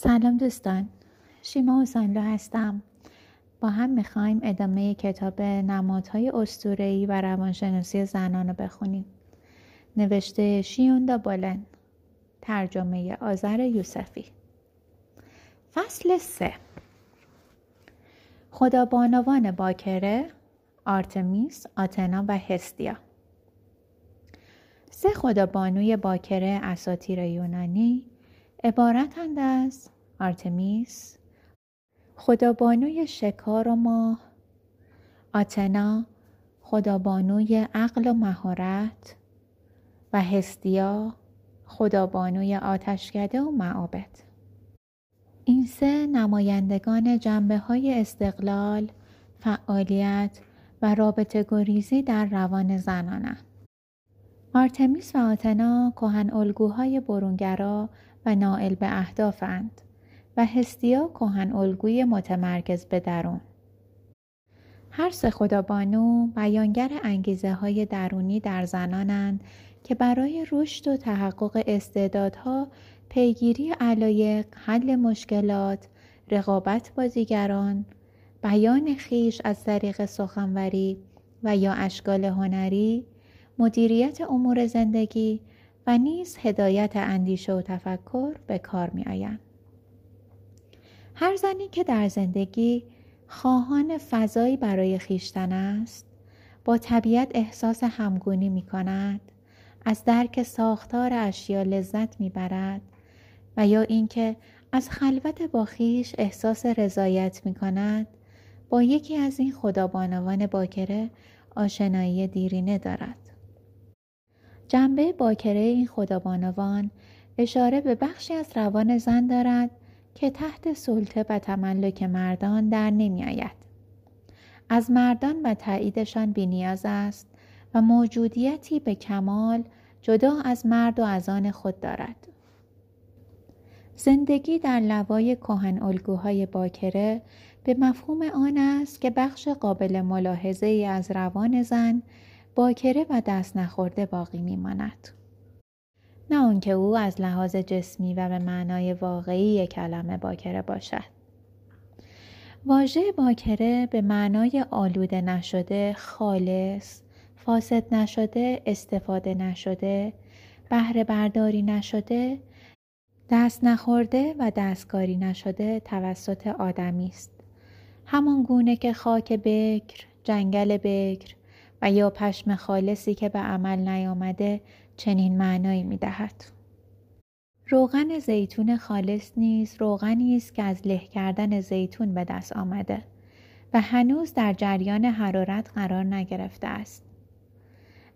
سلام دوستان. شیما حسینلو هستم. با هم می‌خوایم ادامه کتاب نمادهای استورهی و روانشناسی زنان رو بخونیم. نوشته شیوندا بالن ترجمه آذر یوسفی. فصل سه. خدابانوان باکره آرتمیس، آتنا و هستیا. سه خدابانوی باکره اساتیر یونانی عبارتند از آرتمیس خدابانوی شکار و ماه آتنا خدابانوی عقل و مهارت و هستیا خدابانوی آتشکده و معابد این سه نمایندگان جنبه های استقلال، فعالیت و رابطه گریزی در روان زنانند. آرتمیس و آتنا کهن الگوهای برونگرا و نائل به اهدافند و هستیا کهن الگوی متمرکز به درون. هر سه خدابانو بیانگر انگیزه های درونی در زنانند که برای رشد و تحقق استعدادها پیگیری علایق، حل مشکلات، رقابت با دیگران، بیان خیش از طریق سخنوری و یا اشکال هنری، مدیریت امور زندگی و نیز هدایت اندیشه و تفکر به کار می آیند. هر زنی که در زندگی خواهان فضایی برای خیشتن است با طبیعت احساس همگونی می کند از درک ساختار اشیا لذت می برد و یا اینکه از خلوت با خیش احساس رضایت می کند با یکی از این خدابانوان باکره آشنایی دیرینه دارد. جنبه باکره این خدابانوان اشاره به بخشی از روان زن دارد که تحت سلطه و تملک مردان در نمی آید. از مردان و تاییدشان بینیاز است و موجودیتی به کمال جدا از مرد و از آن خود دارد. زندگی در لوای کهن الگوهای باکره به مفهوم آن است که بخش قابل ملاحظه ای از روان زن باکره و دست نخورده باقی میماند. نه آنکه او از لحاظ جسمی و به معنای واقعی کلمه باکره باشد. واژه باکره به معنای آلوده نشده، خالص، فاسد نشده، استفاده نشده، بهره برداری نشده، دست نخورده و دستکاری نشده توسط آدمی است. همان گونه که خاک بکر، جنگل بکر و یا پشم خالصی که به عمل نیامده چنین معنایی می دهد. روغن زیتون خالص نیز روغنی است که از له کردن زیتون به دست آمده و هنوز در جریان حرارت قرار نگرفته است.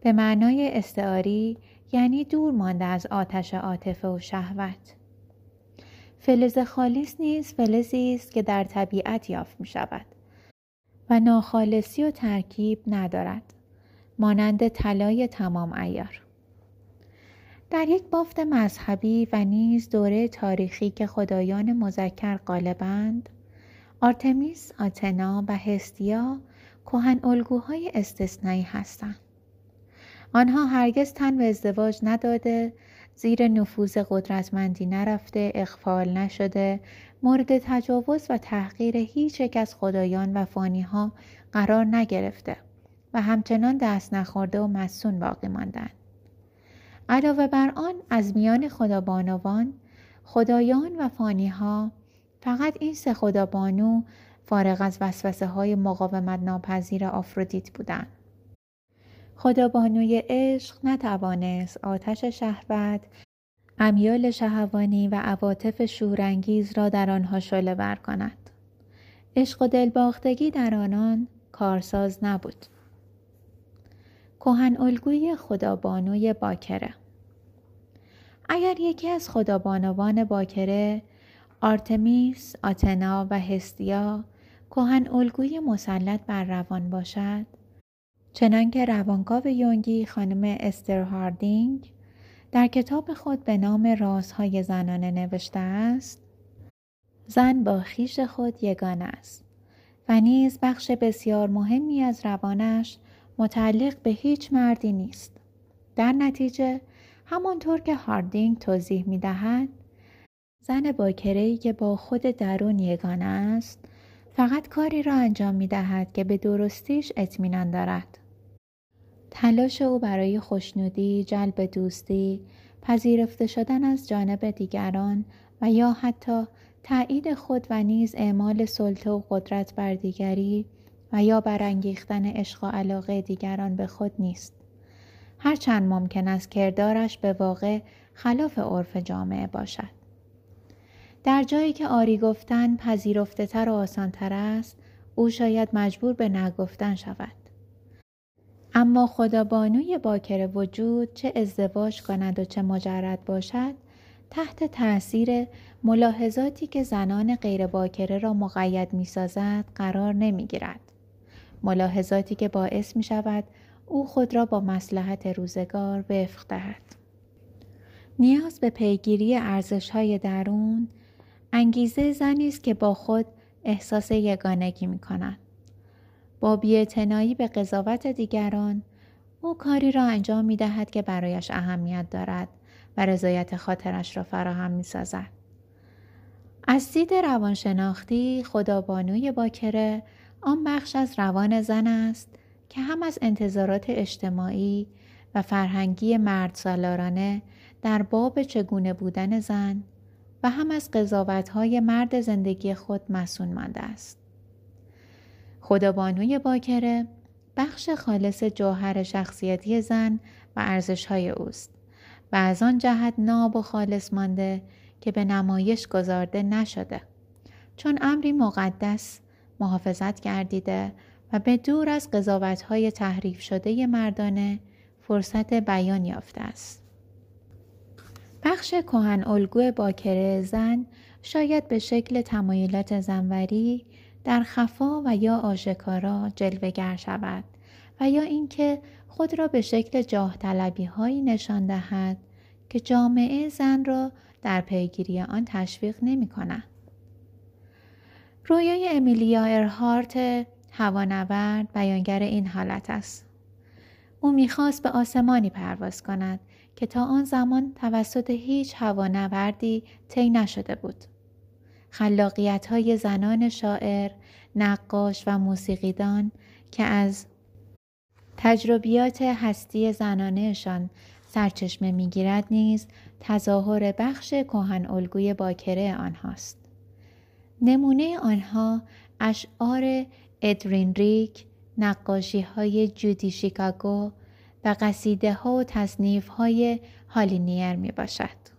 به معنای استعاری یعنی دور مانده از آتش عاطفه و شهوت. فلز خالص نیز فلزی است که در طبیعت یافت می شود ناخالصی و ترکیب ندارد مانند طلای تمام ایار در یک بافت مذهبی و نیز دوره تاریخی که خدایان مذکر غالبند آرتمیس، آتنا و هستیا کهن الگوهای استثنایی هستند. آنها هرگز تن به ازدواج نداده زیر نفوذ قدرتمندی نرفته اخفال نشده مورد تجاوز و تحقیر هیچ یک از خدایان و فانیها قرار نگرفته و همچنان دست نخورده و مسون باقی ماندند علاوه بر آن از میان خدابانوان خدایان و فانیها فقط این سه خدابانو فارغ از وسوسه های مقاومت ناپذیر آفرودیت بودند. خدابانوی عشق نتوانست آتش شهوت امیال شهوانی و عواطف شورانگیز را در آنها شعله ور کند. عشق و دلباختگی در آنان کارساز نبود. کهن الگوی خدابانوی باکره. اگر یکی از خدابانوان باکره آرتمیس، آتنا و هستیا کهن الگوی مسلط بر روان باشد چنانکه روانکاو یونگی خانم استر هاردینگ در کتاب خود به نام رازهای زنانه نوشته است زن با خیش خود یگانه است و نیز بخش بسیار مهمی از روانش متعلق به هیچ مردی نیست در نتیجه همانطور که هاردینگ توضیح می دهد زن باکرهی که با خود درون یگانه است فقط کاری را انجام می دهد که به درستیش اطمینان دارد. تلاش او برای خوشنودی، جلب دوستی، پذیرفته شدن از جانب دیگران و یا حتی تایید خود و نیز اعمال سلطه و قدرت بر دیگری و یا برانگیختن عشق و علاقه دیگران به خود نیست. هرچند ممکن است کردارش به واقع خلاف عرف جامعه باشد. در جایی که آری گفتن پذیرفته تر و آسان تر است او شاید مجبور به نگفتن شود اما خدا بانوی باکر وجود چه ازدواج کند و چه مجرد باشد تحت تاثیر ملاحظاتی که زنان غیر باکره را مقید می سازد قرار نمی گیرد. ملاحظاتی که باعث می شود او خود را با مسلحت روزگار وفق دهد. نیاز به پیگیری ارزش های درون انگیزه زنی است که با خود احساس یگانگی می کند. با بیاعتنایی به قضاوت دیگران او کاری را انجام می دهد که برایش اهمیت دارد و رضایت خاطرش را فراهم می سازد. از دید روانشناختی خدابانوی باکره آن بخش از روان زن است که هم از انتظارات اجتماعی و فرهنگی مرد سالارانه در باب چگونه بودن زن و هم از قضاوتهای مرد زندگی خود مسون مانده است. خدابانوی باکره بخش خالص جوهر شخصیتی زن و ارزشهای اوست و از آن جهت ناب و خالص مانده که به نمایش گذارده نشده چون امری مقدس محافظت گردیده و به دور از قضاوتهای تحریف شده مردانه فرصت بیان یافته است. بخش کهن الگو باکره زن شاید به شکل تمایلات زنوری در خفا و یا آشکارا جلوگر شود و یا اینکه خود را به شکل جاه طلبی هایی نشان دهد که جامعه زن را در پیگیری آن تشویق نمی کند. رویای امیلیا ارهارت هوانورد بیانگر این حالت است. او می‌خواست به آسمانی پرواز کند که تا آن زمان توسط هیچ هوانوردی طی نشده بود. خلاقیت های زنان شاعر، نقاش و موسیقیدان که از تجربیات هستی زنانهشان سرچشمه می‌گیرد نیز تظاهر بخش کهن الگوی باکره آنهاست. نمونه آنها اشعار ادرین ریک، نقاشی های جودی شیکاگو و قصیده ها و تصنیف های هالینیر می باشد.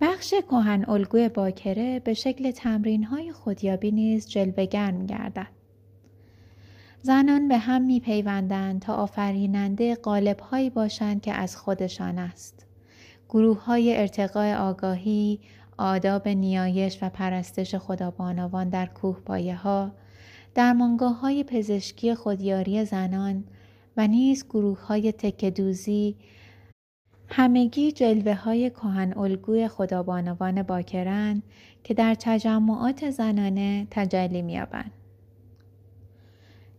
بخش کهن الگوی باکره به شکل تمرین های خودیابی نیز جلوگر می گردد. زنان به هم می پیوندند تا آفریننده قالب هایی باشند که از خودشان است. گروه های ارتقاء آگاهی، آداب نیایش و پرستش خدابانوان در کوه پایه ها، درمانگاه های پزشکی خودیاری زنان و نیز گروه های تکدوزی همگی جلوه های کهن الگوی خدابانوان باکرن که در تجمعات زنانه تجلی میابند.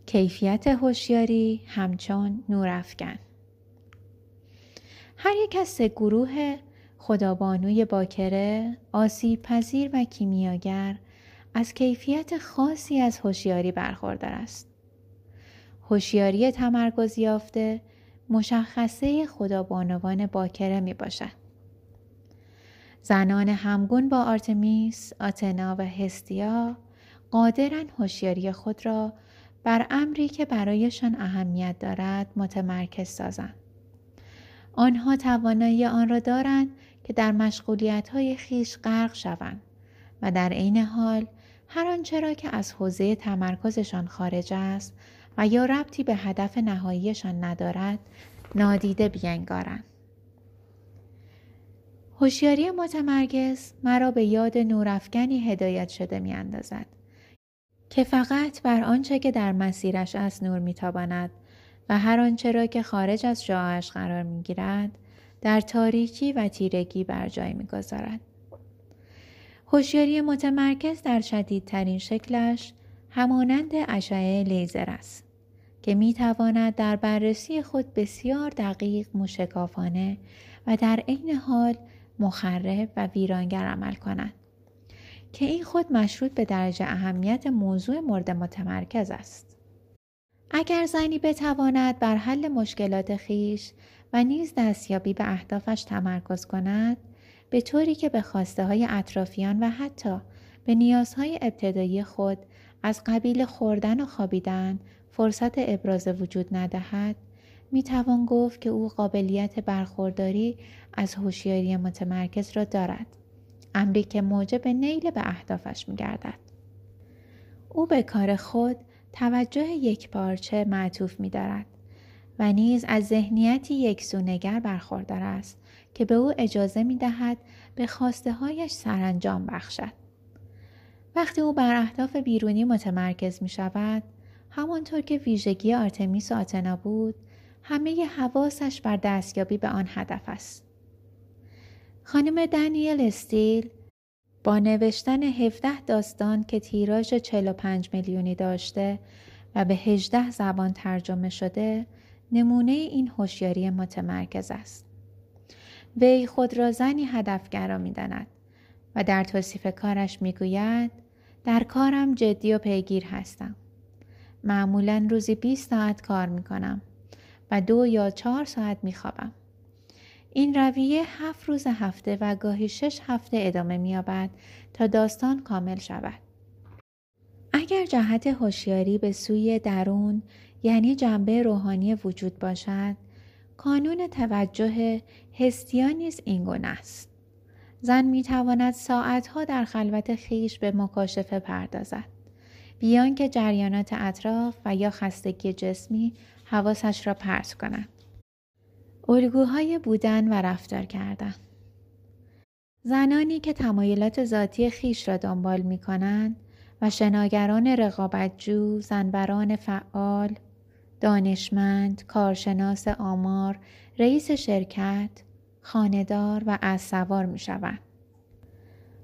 کیفیت هوشیاری همچون نورافکن هر یک از سه گروه خدابانوی باکره آسیب پذیر و کیمیاگر از کیفیت خاصی از هوشیاری برخوردار است هوشیاری تمرکز یافته مشخصه خدابانوان باکره می باشد. زنان همگون با آرتمیس، آتنا و هستیا قادرن هوشیاری خود را بر امری که برایشان اهمیت دارد متمرکز سازند. آنها توانایی آن را دارند که در مشغولیت های خیش غرق شوند و در عین حال هر آنچه را که از حوزه تمرکزشان خارج است و یا ربطی به هدف نهاییشان ندارد نادیده بینگارند. هوشیاری متمرکز مرا به یاد نورافکنی هدایت شده می اندازد که فقط بر آنچه که در مسیرش از نور میتاباند و هر آنچه را که خارج از جاهش قرار می گیرد در تاریکی و تیرگی بر جای می‌گذارد. هوشیاری متمرکز در شدیدترین شکلش همانند اشعه لیزر است که می تواند در بررسی خود بسیار دقیق موشکافانه و در عین حال مخرب و ویرانگر عمل کند که این خود مشروط به درجه اهمیت موضوع مورد متمرکز است. اگر زنی بتواند بر حل مشکلات خیش و نیز دستیابی به اهدافش تمرکز کند به طوری که به خواسته های اطرافیان و حتی به نیازهای ابتدایی خود از قبیل خوردن و خوابیدن فرصت ابراز وجود ندهد می توان گفت که او قابلیت برخورداری از هوشیاری متمرکز را دارد امری که موجب نیل به اهدافش می گردد. او به کار خود توجه یک پارچه معطوف می دارد و نیز از ذهنیتی یک سونگر برخوردار است که به او اجازه می دهد به خواسته هایش سرانجام بخشد. وقتی او بر اهداف بیرونی متمرکز می شود، همانطور که ویژگی آرتمیس و آتنا بود، همه حواسش بر دستیابی به آن هدف است. خانم دانیل استیل با نوشتن 17 داستان که تیراژ 45 میلیونی داشته و به 18 زبان ترجمه شده نمونه این هوشیاری متمرکز است. وی خود را زنی هدفگرا می‌داند و در توصیف کارش می‌گوید در کارم جدی و پیگیر هستم. معمولا روزی 20 ساعت کار می کنم و دو یا چهار ساعت می خوابم. این رویه هفت روز هفته و گاهی شش هفته ادامه می‌یابد تا داستان کامل شود. اگر جهت هوشیاری به سوی درون یعنی جنبه روحانی وجود باشد، کانون توجه هستیا نیز این گونه است. زن می تواند ساعتها در خلوت خیش به مکاشفه پردازد. بیان که جریانات اطراف و یا خستگی جسمی حواسش را پرت کند. الگوهای بودن و رفتار کردن زنانی که تمایلات ذاتی خیش را دنبال می کنند و شناگران رقابتجو، زنبران فعال، دانشمند، کارشناس آمار، رئیس شرکت، خاندار و از سوار می شوند.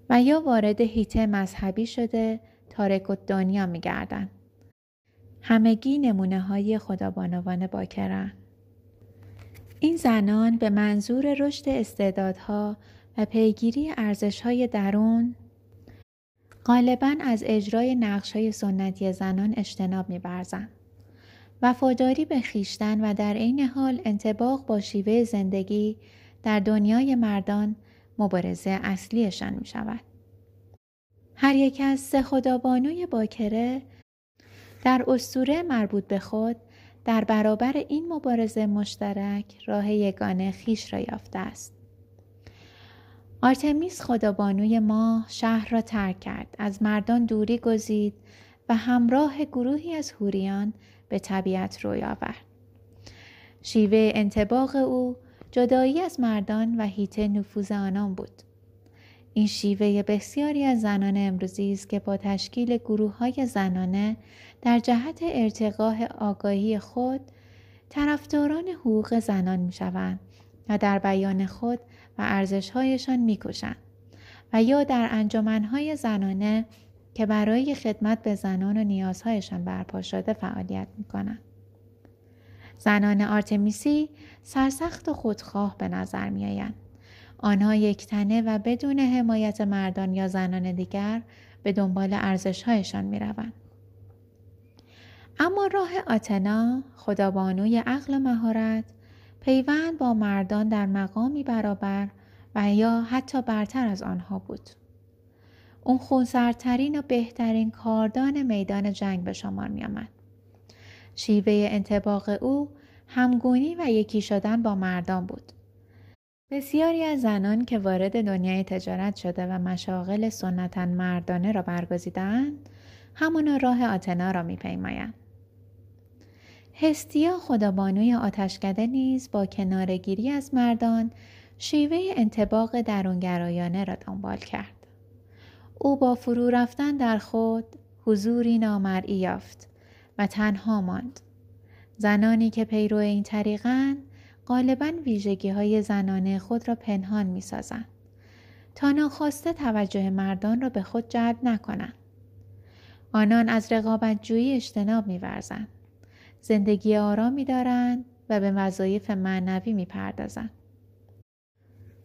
و یا وارد هیته مذهبی شده تارک و دنیا می گردن. همگی نمونه های خدابانوان باکرن. این زنان به منظور رشد استعدادها و پیگیری ارزشهای درون غالبا از اجرای نقشهای سنتی زنان اجتناب می‌ورزند. وفاداری به خیشتن و در عین حال انتباق با شیوه زندگی در دنیای مردان مبارزه اصلیشان می شود. هر یک از سه خدابانوی باکره در اسطوره مربوط به خود در برابر این مبارزه مشترک راه یگانه خیش را یافته است. آرتمیس خدابانوی ما شهر را ترک کرد از مردان دوری گزید و همراه گروهی از هوریان به طبیعت روی آورد شیوه انتباق او جدایی از مردان و هیته نفوذ آنان بود این شیوه بسیاری از زنان امروزی است که با تشکیل گروه های زنانه در جهت ارتقاه آگاهی خود طرفداران حقوق زنان می شوند و در بیان خود و ارزشهایشان می کشند و یا در انجمنهای زنانه که برای خدمت به زنان و نیازهایشان برپا شده فعالیت می کنند. زنان آرتمیسی سرسخت و خودخواه به نظر می آیند. آنها یکتنه و بدون حمایت مردان یا زنان دیگر به دنبال ارزشهایشان می روند. اما راه آتنا خدابانوی عقل مهارت پیوند با مردان در مقامی برابر و یا حتی برتر از آنها بود. اون خونسردترین و بهترین کاردان میدان جنگ به شمار می آمد. شیوه انتباق او همگونی و یکی شدن با مردان بود. بسیاری از زنان که وارد دنیای تجارت شده و مشاغل سنتا مردانه را برگزیدند همانا راه آتنا را میپیمایند. هستیا خدابانوی آتشکده نیز با کنارگیری از مردان شیوه انتباق درونگرایانه را دنبال کرد. او با فرو رفتن در خود حضوری نامرئی یافت. و تنها ماند زنانی که پیرو این طریقند غالبا ویژگی های زنانه خود را پنهان می سازن. تا ناخواسته توجه مردان را به خود جلب نکنند. آنان از رقابت جویی اجتناب می ورزن. زندگی آرامی دارند و به وظایف معنوی می پردازن.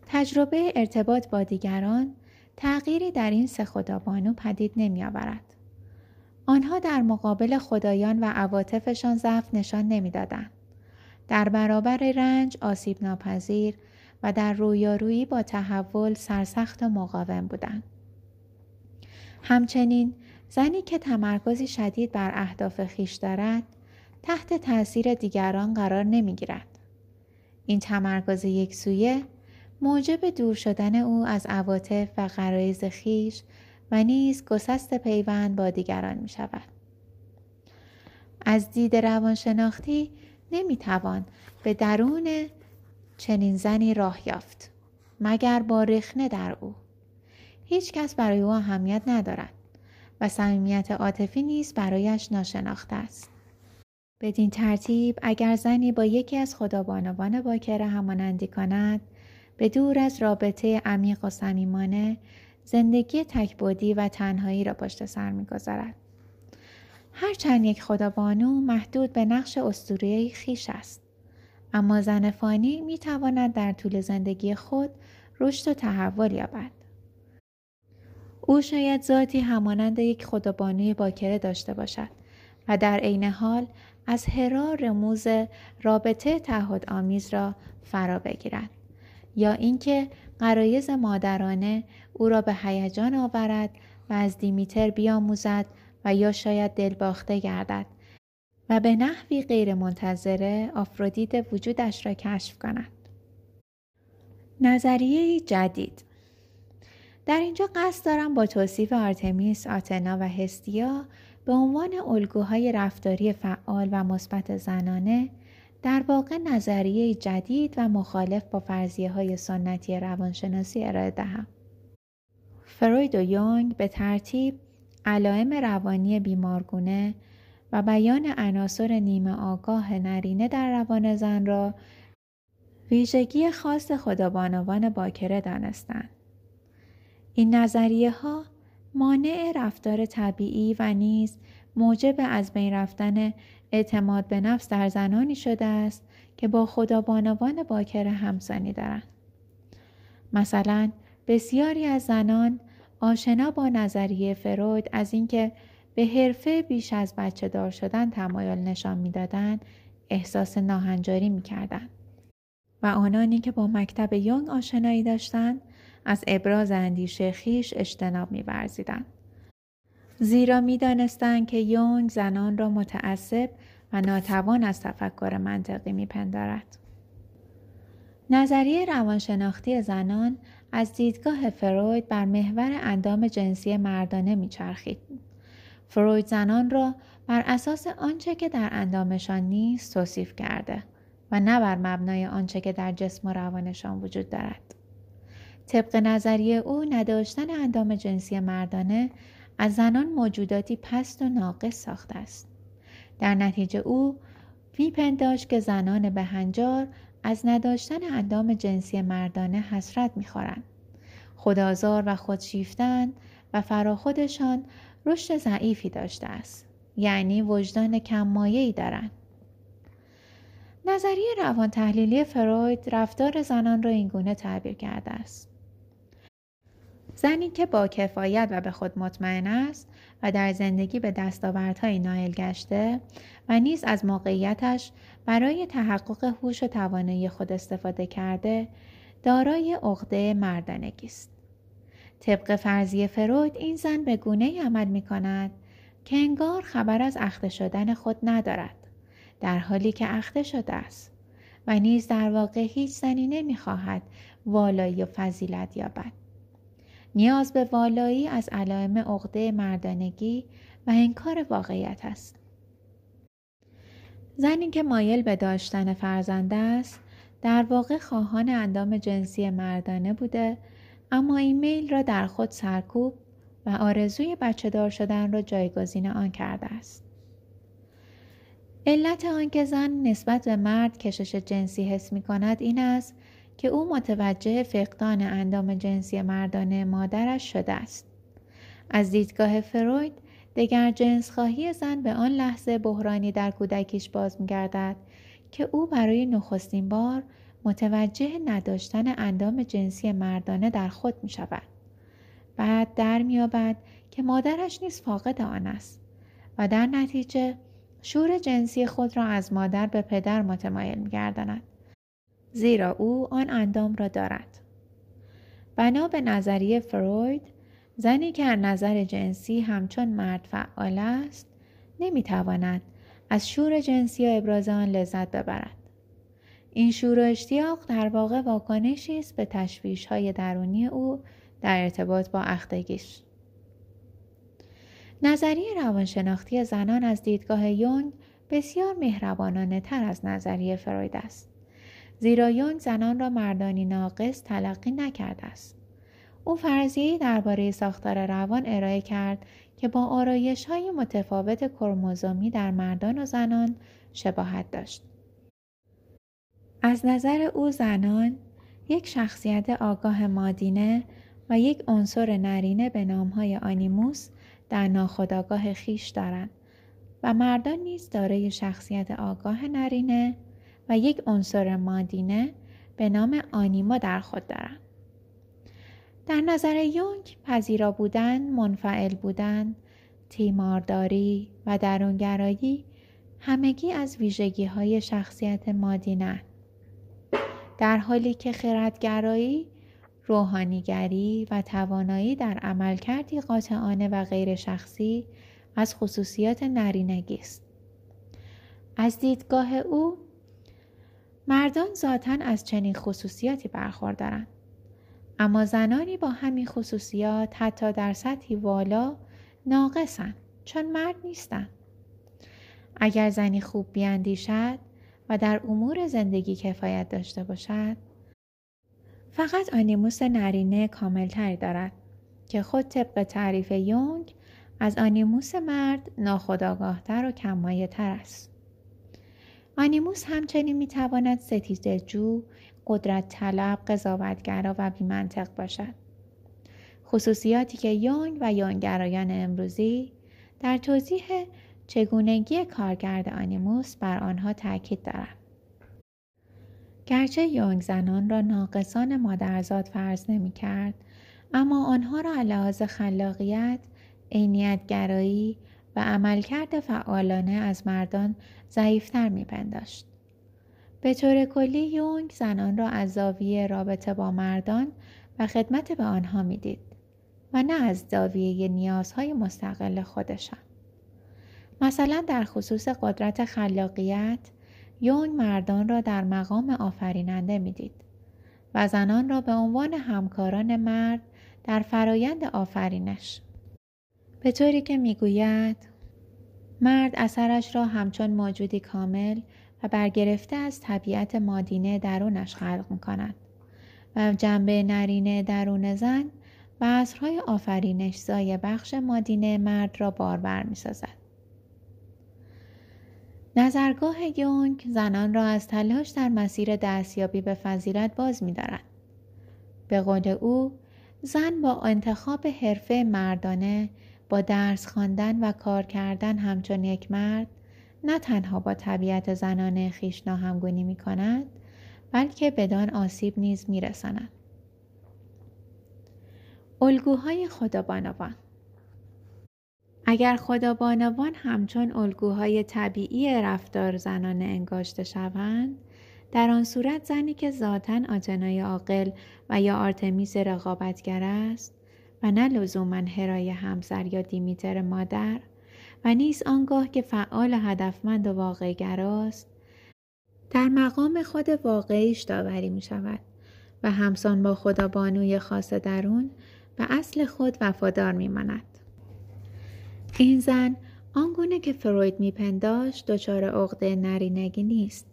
تجربه ارتباط با دیگران تغییری در این سه خدابانو پدید نمی آورد. آنها در مقابل خدایان و عواطفشان ضعف نشان نمی‌دادند. در برابر رنج آسیب ناپذیر و در رویارویی با تحول سرسخت و مقاوم بودند. همچنین زنی که تمرکزی شدید بر اهداف خیش دارد تحت تاثیر دیگران قرار نمی گیرد. این تمرکز یک سویه موجب دور شدن او از عواطف و غرایز خیش و نیز گسست پیوند با دیگران می شود. از دید روانشناختی نمی توان به درون چنین زنی راه یافت مگر با رخنه در او هیچ کس برای او اهمیت ندارد و صمیمیت عاطفی نیز برایش ناشناخته است بدین ترتیب اگر زنی با یکی از خدابانوان باکره همانندی کند به دور از رابطه عمیق و صمیمانه زندگی تکبودی و تنهایی را پشت سر می‌گذارد. هرچند یک خدابانو محدود به نقش اسطوره‌ای خیش است. اما زن فانی می تواند در طول زندگی خود رشد و تحول یابد. او شاید ذاتی همانند یک خدابانوی باکره داشته باشد و در عین حال از هرا رموز رابطه تعهد آمیز را فرا بگیرد. یا اینکه قرایز مادرانه او را به هیجان آورد و از دیمیتر بیاموزد و یا شاید دلباخته گردد و به نحوی غیر منتظره آفرودیت وجودش را کشف کند. نظریه جدید در اینجا قصد دارم با توصیف آرتمیس، آتنا و هستیا به عنوان الگوهای رفتاری فعال و مثبت زنانه در واقع نظریه جدید و مخالف با فرضیه های سنتی روانشناسی ارائه دهم. فروید و یونگ به ترتیب علائم روانی بیمارگونه و بیان عناصر نیمه آگاه نرینه در روان زن را ویژگی خاص خدابانوان باکره دانستند. این نظریه ها مانع رفتار طبیعی و نیز موجب از بین رفتن اعتماد به نفس در زنانی شده است که با خدابانوان باکره همسانی دارند. مثلا بسیاری از زنان آشنا با نظریه فروید از اینکه به حرفه بیش از بچه دار شدن تمایل نشان می‌دادند احساس ناهنجاری می‌کردند. و آنانی که با مکتب یونگ آشنایی داشتند از ابراز اندیشه خیش اجتناب میورزیدند. زیرا می‌دانستند که یونگ زنان را متعصب و ناتوان از تفکر منطقی میپندارد. نظریه روانشناختی زنان از دیدگاه فروید بر محور اندام جنسی مردانه میچرخید فروید زنان را بر اساس آنچه که در اندامشان نیست توصیف کرده و نه بر مبنای آنچه که در جسم و روانشان وجود دارد. طبق نظریه او نداشتن اندام جنسی مردانه از زنان موجوداتی پست و ناقص ساخته است. در نتیجه او میپنداشت که زنان به هنجار از نداشتن اندام جنسی مردانه حسرت می‌خورند. خدازار و خودشیفتن و فراخودشان رشد ضعیفی داشته است. یعنی وجدان کممایه‌ای دارند. نظریه روان تحلیلی فروید رفتار زنان را اینگونه تعبیر کرده است. زنی که با کفایت و به خود مطمئن است و در زندگی به دستاوردهایی نایل گشته و نیز از موقعیتش برای تحقق هوش و توانایی خود استفاده کرده دارای عقده مردانگی است. طبق فرضی فروید این زن به گونه عمل می کند که انگار خبر از اخته شدن خود ندارد در حالی که اخته شده است و نیز در واقع هیچ زنی نمی‌خواهد والایی و فضیلت یابد. نیاز به والایی از علائم عقده مردانگی و انکار واقعیت است. زنی که مایل به داشتن فرزنده است در واقع خواهان اندام جنسی مردانه بوده اما این میل را در خود سرکوب و آرزوی بچه دار شدن را جایگزین آن کرده است. علت آنکه زن نسبت به مرد کشش جنسی حس می کند این است که او متوجه فقدان اندام جنسی مردانه مادرش شده است. از دیدگاه فروید دگر جنس خواهی زن به آن لحظه بحرانی در کودکیش باز می گردد که او برای نخستین بار متوجه نداشتن اندام جنسی مردانه در خود می شود. بعد در میابد که مادرش نیز فاقد آن است و در نتیجه شور جنسی خود را از مادر به پدر متمایل می گردند. زیرا او آن اندام را دارد. بنا به نظریه فروید زنی که از نظر جنسی همچون مرد فعال است نمی‌تواند از شور جنسی و ابراز آن لذت ببرد. این شور و اشتیاق در واقع واکنشی است به تشویش های درونی او در ارتباط با اختگیش. نظریه روانشناختی زنان از دیدگاه یونگ بسیار مهربانانه تر از نظریه فروید است. زیرا یونگ زنان را مردانی ناقص تلقی نکرده است. او فرضیه‌ای درباره ساختار روان ارائه کرد که با آرایش های متفاوت کرموزومی در مردان و زنان شباهت داشت. از نظر او زنان یک شخصیت آگاه مادینه و یک عنصر نرینه به نامهای آنیموس در ناخودآگاه خیش دارند و مردان نیز دارای شخصیت آگاه نرینه و یک عنصر مادینه به نام آنیما در خود دارند. در نظر یونگ پذیرا بودن، منفعل بودن، تیمارداری و درونگرایی همگی از ویژگی های شخصیت مادینه در حالی که خردگرایی، روحانیگری و توانایی در عملکردی قاطعانه و غیر شخصی از خصوصیات نرینگی است. از دیدگاه او مردان ذاتا از چنین خصوصیاتی برخوردارند اما زنانی با همین خصوصیات حتی در سطحی والا ناقصند چون مرد نیستند اگر زنی خوب بیاندیشد و در امور زندگی کفایت داشته باشد فقط آنیموس نرینه کاملتری دارد که خود طبق تعریف یونگ از آنیموس مرد ناخداگاهتر و کمایه تر است. آنیموس همچنین می‌تواند ستیزه جو، قدرت طلب، قضاوتگرا و بیمنطق باشد. خصوصیاتی که یونگ و یونگرایان امروزی در توضیح چگونگی کارکرد آنیموس بر آنها تاکید دارند. گرچه یونگ زنان را ناقصان مادرزاد فرض نمی کرد، اما آنها را علاوه خلاقیت، عینیتگرایی و عملکرد فعالانه از مردان ضعیفتر میپنداشت. به طور کلی یونگ زنان را از زاویه رابطه با مردان و خدمت به آنها می‌دید و نه از زاویه نیازهای مستقل خودشان. مثلا در خصوص قدرت خلاقیت یونگ مردان را در مقام آفریننده می‌دید و زنان را به عنوان همکاران مرد در فرایند آفرینش به طوری که می‌گوید مرد اثرش را همچون موجودی کامل و برگرفته از طبیعت مادینه درونش خلق می کند و جنبه نرینه درون زن و اصرهای آفرینش زای بخش مادینه مرد را باربر می سازد. نظرگاه یونگ زنان را از تلاش در مسیر دستیابی به فضیلت باز می دارد. به قول او زن با انتخاب حرفه مردانه با درس خواندن و کار کردن همچون یک مرد نه تنها با طبیعت زنانه خیش ناهمگونی می کند بلکه بدان آسیب نیز می رسند. الگوهای خدابانوان اگر خدابانوان همچون الگوهای طبیعی رفتار زنانه انگاشته شوند در آن صورت زنی که ذاتا آتنای عاقل و یا آرتمیس رقابتگر است و نه لزوما هرای همسر یا دیمیتر مادر و نیز آنگاه که فعال هدفمند و واقعگراست در مقام خود واقعیش داوری می شود و همسان با خدا بانوی خاص درون و اصل خود وفادار می ماند. این زن آنگونه که فروید میپنداشت دچار عقده نرینگی نیست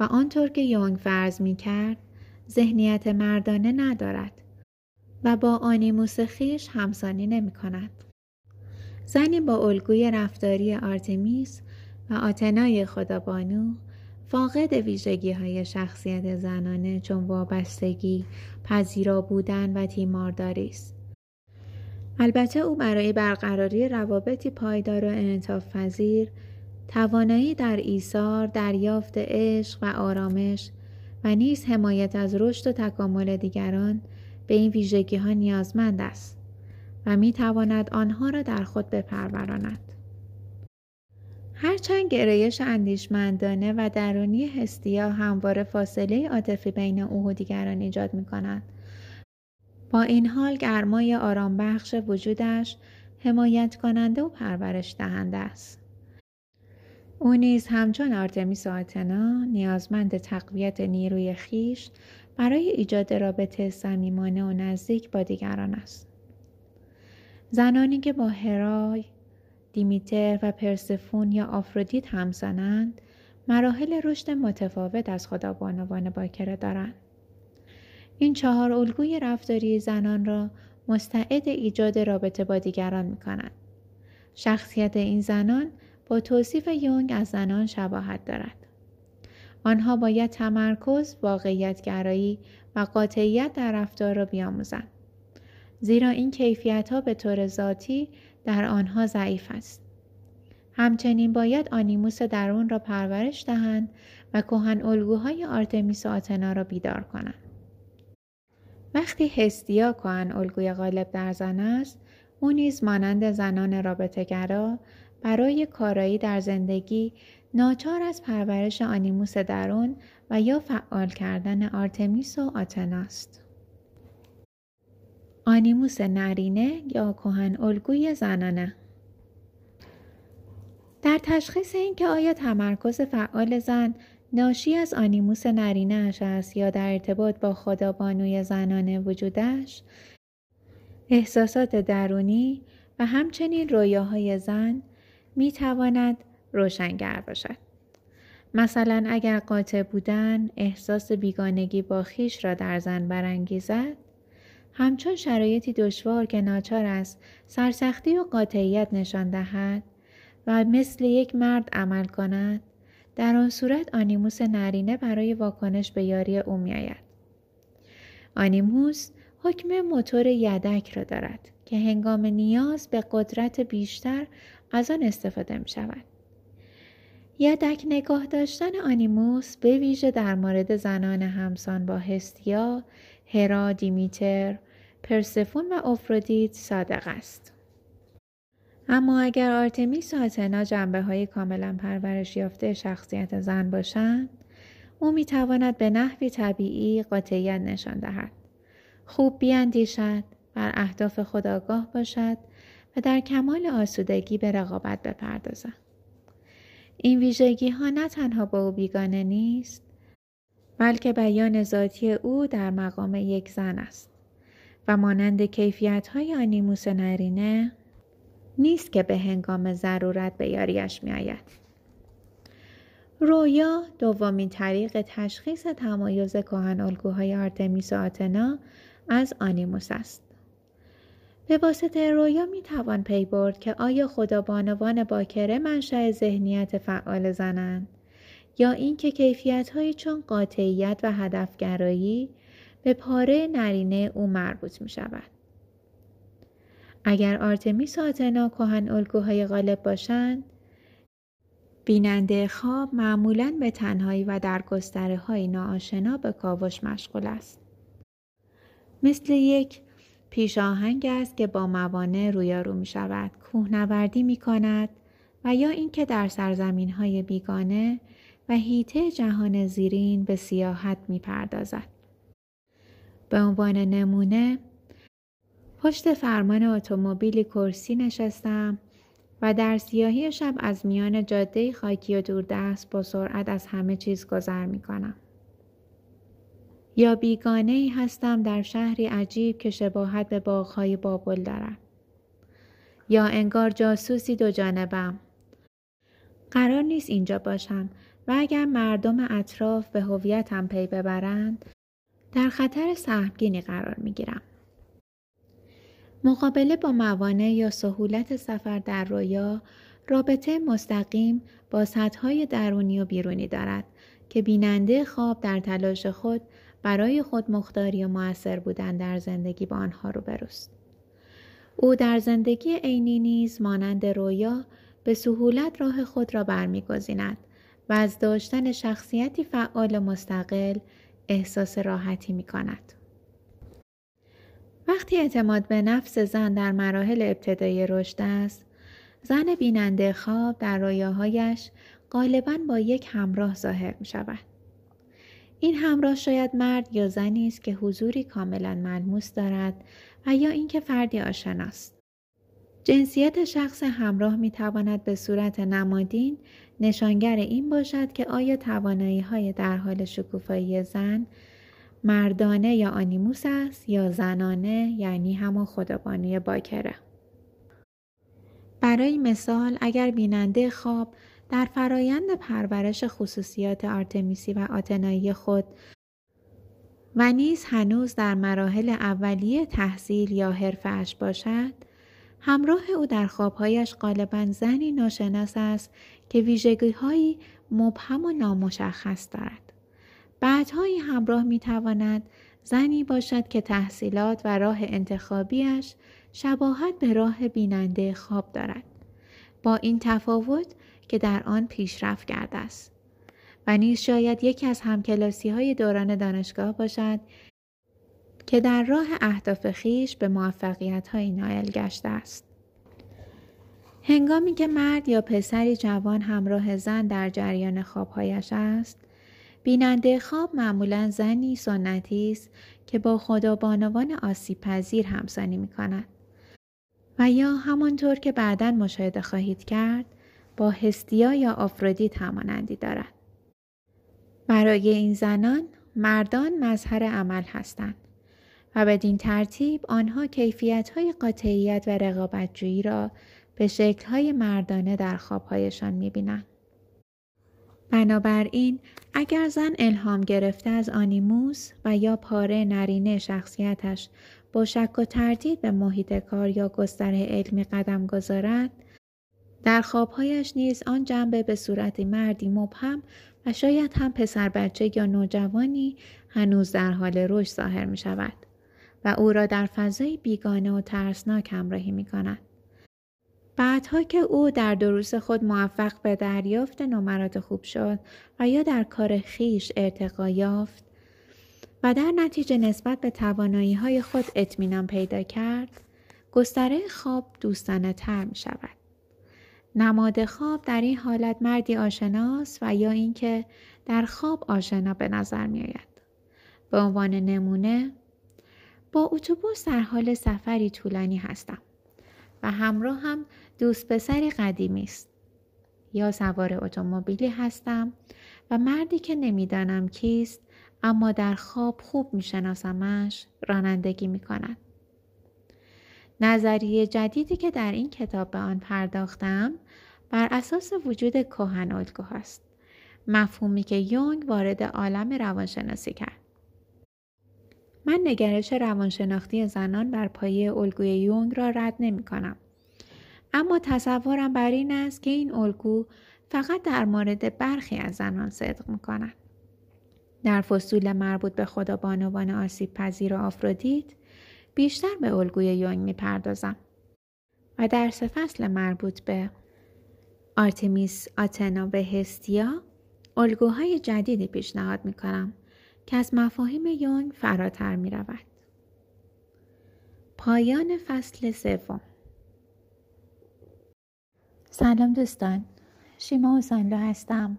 و آنطور که یونگ فرض می کرد ذهنیت مردانه ندارد و با آنیموس خیش همسانی نمی کند. زنی با الگوی رفتاری آرتمیس و آتنای خدابانو فاقد ویژگی های شخصیت زنانه چون وابستگی، پذیرا بودن و تیمارداری است. البته او برای برقراری روابطی پایدار و انعطاف پذیر توانایی در ایثار، دریافت عشق و آرامش و نیز حمایت از رشد و تکامل دیگران به این ویژگی ها نیازمند است می تواند آنها را در خود بپروراند. هرچند گرایش اندیشمندانه و درونی هستیا همواره فاصله عاطفی بین او و دیگران ایجاد می کند. با این حال گرمای آرام بخش وجودش حمایت کننده و پرورش دهنده است. او نیز همچون آرتمیس آتنا نیازمند تقویت نیروی خیش برای ایجاد رابطه صمیمانه و نزدیک با دیگران است. زنانی که با هرای، دیمیتر و پرسفون یا آفرودیت همزنند مراحل رشد متفاوت از خدا بانوان باکره دارند. این چهار الگوی رفتاری زنان را مستعد ایجاد رابطه با دیگران می کنند. شخصیت این زنان با توصیف یونگ از زنان شباهت دارد. آنها باید تمرکز، واقعیت گرایی و قاطعیت در رفتار را بیاموزند. زیرا این کیفیت ها به طور ذاتی در آنها ضعیف است. همچنین باید آنیموس درون را پرورش دهند و کهن الگوهای آرتمیس آتنا را بیدار کنند. وقتی هستیا کهن الگوی غالب در زن است، او نیز مانند زنان رابطهگرا برای کارایی در زندگی ناچار از پرورش آنیموس درون و یا فعال کردن آرتمیس و آتناست. آنیموس نرینه یا کهن الگوی زنانه در تشخیص اینکه آیا تمرکز فعال زن ناشی از آنیموس نرینهاش است یا در ارتباط با خدا بانوی زنانه وجودش احساسات درونی و همچنین رویاهای زن می تواند روشنگر باشد. مثلا اگر قاطع بودن احساس بیگانگی با خیش را در زن برانگیزد همچون شرایطی دشوار که ناچار است سرسختی و قاطعیت نشان دهد و مثل یک مرد عمل کند در آن صورت آنیموس نرینه برای واکنش به یاری او میآید آنیموس حکم موتور یدک را دارد که هنگام نیاز به قدرت بیشتر از آن استفاده می شود. یدک نگاه داشتن آنیموس به ویژه در مورد زنان همسان با هستیا، هرا، دیمیتر، پرسفون و افرودیت صادق است. اما اگر آرتمیس و آتنا جنبه های کاملا پرورش یافته شخصیت زن باشند او می تواند به نحوی طبیعی قاطعیت نشان دهد. خوب بیاندیشد بر اهداف خود باشد و در کمال آسودگی به رقابت بپردازد. این ویژگی ها نه تنها با او بیگانه نیست بلکه بیان ذاتی او در مقام یک زن است. و مانند کیفیت های آنیموس نرینه نیست که به هنگام ضرورت به یاریش می آید. رویا دومین طریق تشخیص تمایز کهن الگوهای آرتمیس و آتنا از آنیموس است. به واسطه رویا می توان پی برد که آیا خدا بانوان باکره منشأ ذهنیت فعال زنند یا اینکه کیفیت چون قاطعیت و هدفگرایی به پاره نرینه او مربوط می شود. اگر آرتمیس و آتنا کهن الگوهای غالب باشند بیننده خواب معمولا به تنهایی و در گستره های ناآشنا به کاوش مشغول است. مثل یک پیش آهنگ است که با موانع رویارو می شود، کوهنوردی می کند و یا اینکه در سرزمین های بیگانه و هیته جهان زیرین به سیاحت می پردازد. به عنوان نمونه پشت فرمان اتومبیلی کرسی نشستم و در سیاهی شب از میان جاده خاکی و دوردست با سرعت از همه چیز گذر می کنم. یا بیگانه ای هستم در شهری عجیب که شباهت به باغهای بابل دارد. یا انگار جاسوسی دو جانبم. قرار نیست اینجا باشم و اگر مردم اطراف به هویتم پی ببرند در خطر سهمگینی قرار می گیرم. مقابله با موانع یا سهولت سفر در رویا رابطه مستقیم با سطحهای درونی و بیرونی دارد که بیننده خواب در تلاش خود برای خود مختاری و موثر بودن در زندگی با آنها رو بروست. او در زندگی عینی نیز مانند رویا به سهولت راه خود را برمیگزیند و از داشتن شخصیتی فعال مستقل احساس راحتی می کند. وقتی اعتماد به نفس زن در مراحل ابتدایی رشد است، زن بیننده خواب در رویاهایش غالبا با یک همراه ظاهر می شود. این همراه شاید مرد یا زنی است که حضوری کاملا ملموس دارد و یا اینکه فردی آشناست. جنسیت شخص همراه می تواند به صورت نمادین نشانگر این باشد که آیا توانایی های در حال شکوفایی زن مردانه یا آنیموس است یا زنانه یعنی همان خدابانوی باکره. برای مثال اگر بیننده خواب در فرایند پرورش خصوصیات آرتمیسی و آتنایی خود و نیز هنوز در مراحل اولیه تحصیل یا حرفش باشد همراه او در خوابهایش غالبا زنی ناشناس است که ویژگیهایی مبهم و نامشخص دارد. بعدهایی همراه می تواند زنی باشد که تحصیلات و راه انتخابیش شباهت به راه بیننده خواب دارد. با این تفاوت که در آن پیشرفت کرده است. و نیز شاید یکی از همکلاسی های دوران دانشگاه باشد که در راه اهداف خیش به موفقیت های نایل گشته است. هنگامی که مرد یا پسری جوان همراه زن در جریان خوابهایش است، بیننده خواب معمولا زنی سنتی است که با خدا بانوان آسیب پذیر همسانی می کند. و یا همانطور که بعدا مشاهده خواهید کرد با هستیا یا آفرودیت همانندی دارد. برای این زنان مردان مظهر عمل هستند و بدین ترتیب آنها کیفیت های قاطعیت و رقابتجویی را به شکل های مردانه در خوابهایشان می بینند. بنابراین اگر زن الهام گرفته از آنیموس و یا پاره نرینه شخصیتش با شک و تردید به محیط کار یا گستره علمی قدم گذارد در خوابهایش نیز آن جنبه به صورت مردی مبهم و شاید هم پسر بچه یا نوجوانی هنوز در حال رشد ظاهر می شود و او را در فضای بیگانه و ترسناک همراهی می کند. بعدها که او در دروس خود موفق به دریافت نمرات خوب شد و یا در کار خیش ارتقا یافت و در نتیجه نسبت به توانایی های خود اطمینان پیدا کرد گستره خواب دوستانه تر می شود. نماد خواب در این حالت مردی آشناس و یا اینکه در خواب آشنا به نظر می آید. به عنوان نمونه با اتوبوس در حال سفری طولانی هستم و همراه هم دوست پسری قدیمی است یا سوار اتومبیلی هستم و مردی که نمی‌دانم کیست اما در خواب خوب میشناسمش رانندگی می کند. نظریه جدیدی که در این کتاب به آن پرداختم بر اساس وجود کهن الگوها است مفهومی که یونگ وارد عالم روانشناسی کرد من نگرش روانشناختی زنان بر پایه الگوی یونگ را رد نمی کنم. اما تصورم بر این است که این الگو فقط در مورد برخی از زنان صدق می کند. در فصول مربوط به خدا بانوان آسیب پذیر و آفرودیت بیشتر به الگوی یونگ می پردازم. و درس فصل مربوط به آرتمیس آتنا و هستیا الگوهای جدیدی پیشنهاد می کنم که از مفاهیم یونگ فراتر می رود. پایان فصل سوم سلام دوستان. شیما اوسانلو هستم.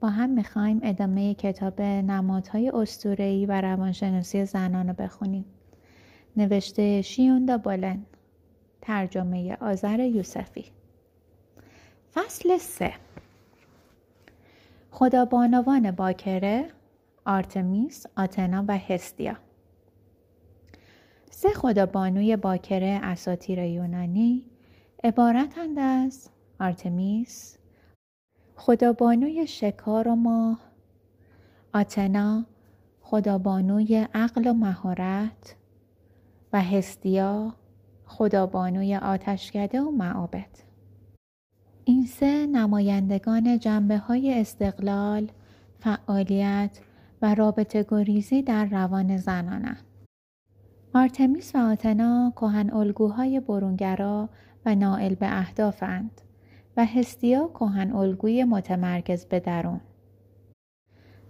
با هم می‌خوایم ادامه کتاب نمادهای استورهی و روانشناسی زنان رو بخونیم. نوشته شیوندا بولن. ترجمه آذر یوسفی. فصل سه. خدا بانوان باکره آرتمیس، آتنا و هستیا. سه خدابانوی باکره اساتیر یونانی عبارتند از آرتمیس خدابانوی شکار و ماه آتنا خدابانوی عقل و مهارت و هستیا خدابانوی آتشکده و معابد این سه نمایندگان جنبه های استقلال، فعالیت و رابطه گریزی در روان زنانند. آرتمیس و آتنا کهن الگوهای برونگرا و نائل به اهدافند و هستیا کهن الگوی متمرکز به درون.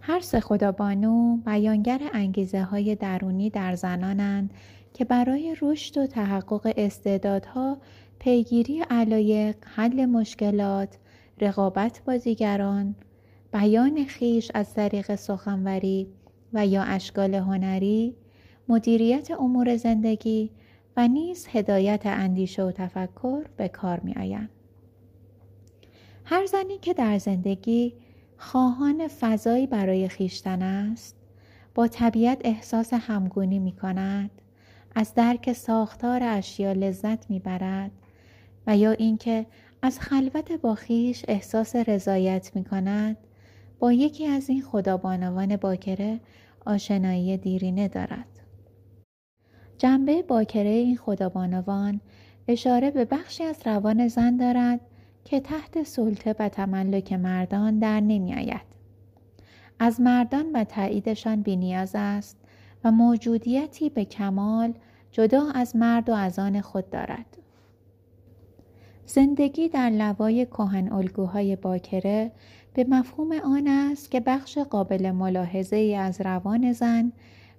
هر سه خدابانو بیانگر انگیزه های درونی در زنانند که برای رشد و تحقق استعدادها پیگیری علایق، حل مشکلات، رقابت با دیگران، بیان خیش از طریق سخنوری و یا اشکال هنری، مدیریت امور زندگی و نیز هدایت اندیشه و تفکر به کار می آیند. هر زنی که در زندگی خواهان فضایی برای خیشتن است با طبیعت احساس همگونی می کند از درک ساختار اشیا لذت می برد و یا اینکه از خلوت با خیش احساس رضایت می کند با یکی از این خدابانوان باکره آشنایی دیرینه دارد. جنبه باکره این خدابانوان اشاره به بخشی از روان زن دارد که تحت سلطه و تملک مردان در نمی آید. از مردان و تاییدشان بینیاز است و موجودیتی به کمال جدا از مرد و از آن خود دارد. زندگی در لوای کهن الگوهای باکره به مفهوم آن است که بخش قابل ملاحظه ای از روان زن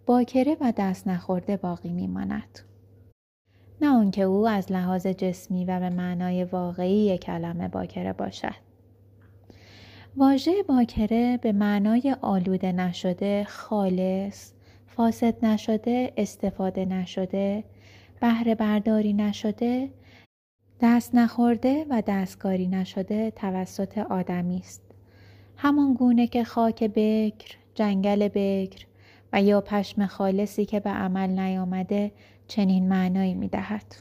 باکره و دست نخورده باقی میماند. نه آنکه او از لحاظ جسمی و به معنای واقعی کلمه باکره باشد. واژه باکره به معنای آلوده نشده، خالص، فاسد نشده، استفاده نشده، بهره برداری نشده، دست نخورده و دستکاری نشده توسط آدمی است. همان گونه که خاک بکر، جنگل بکر و یا پشم خالصی که به عمل نیامده چنین معنایی می دهد.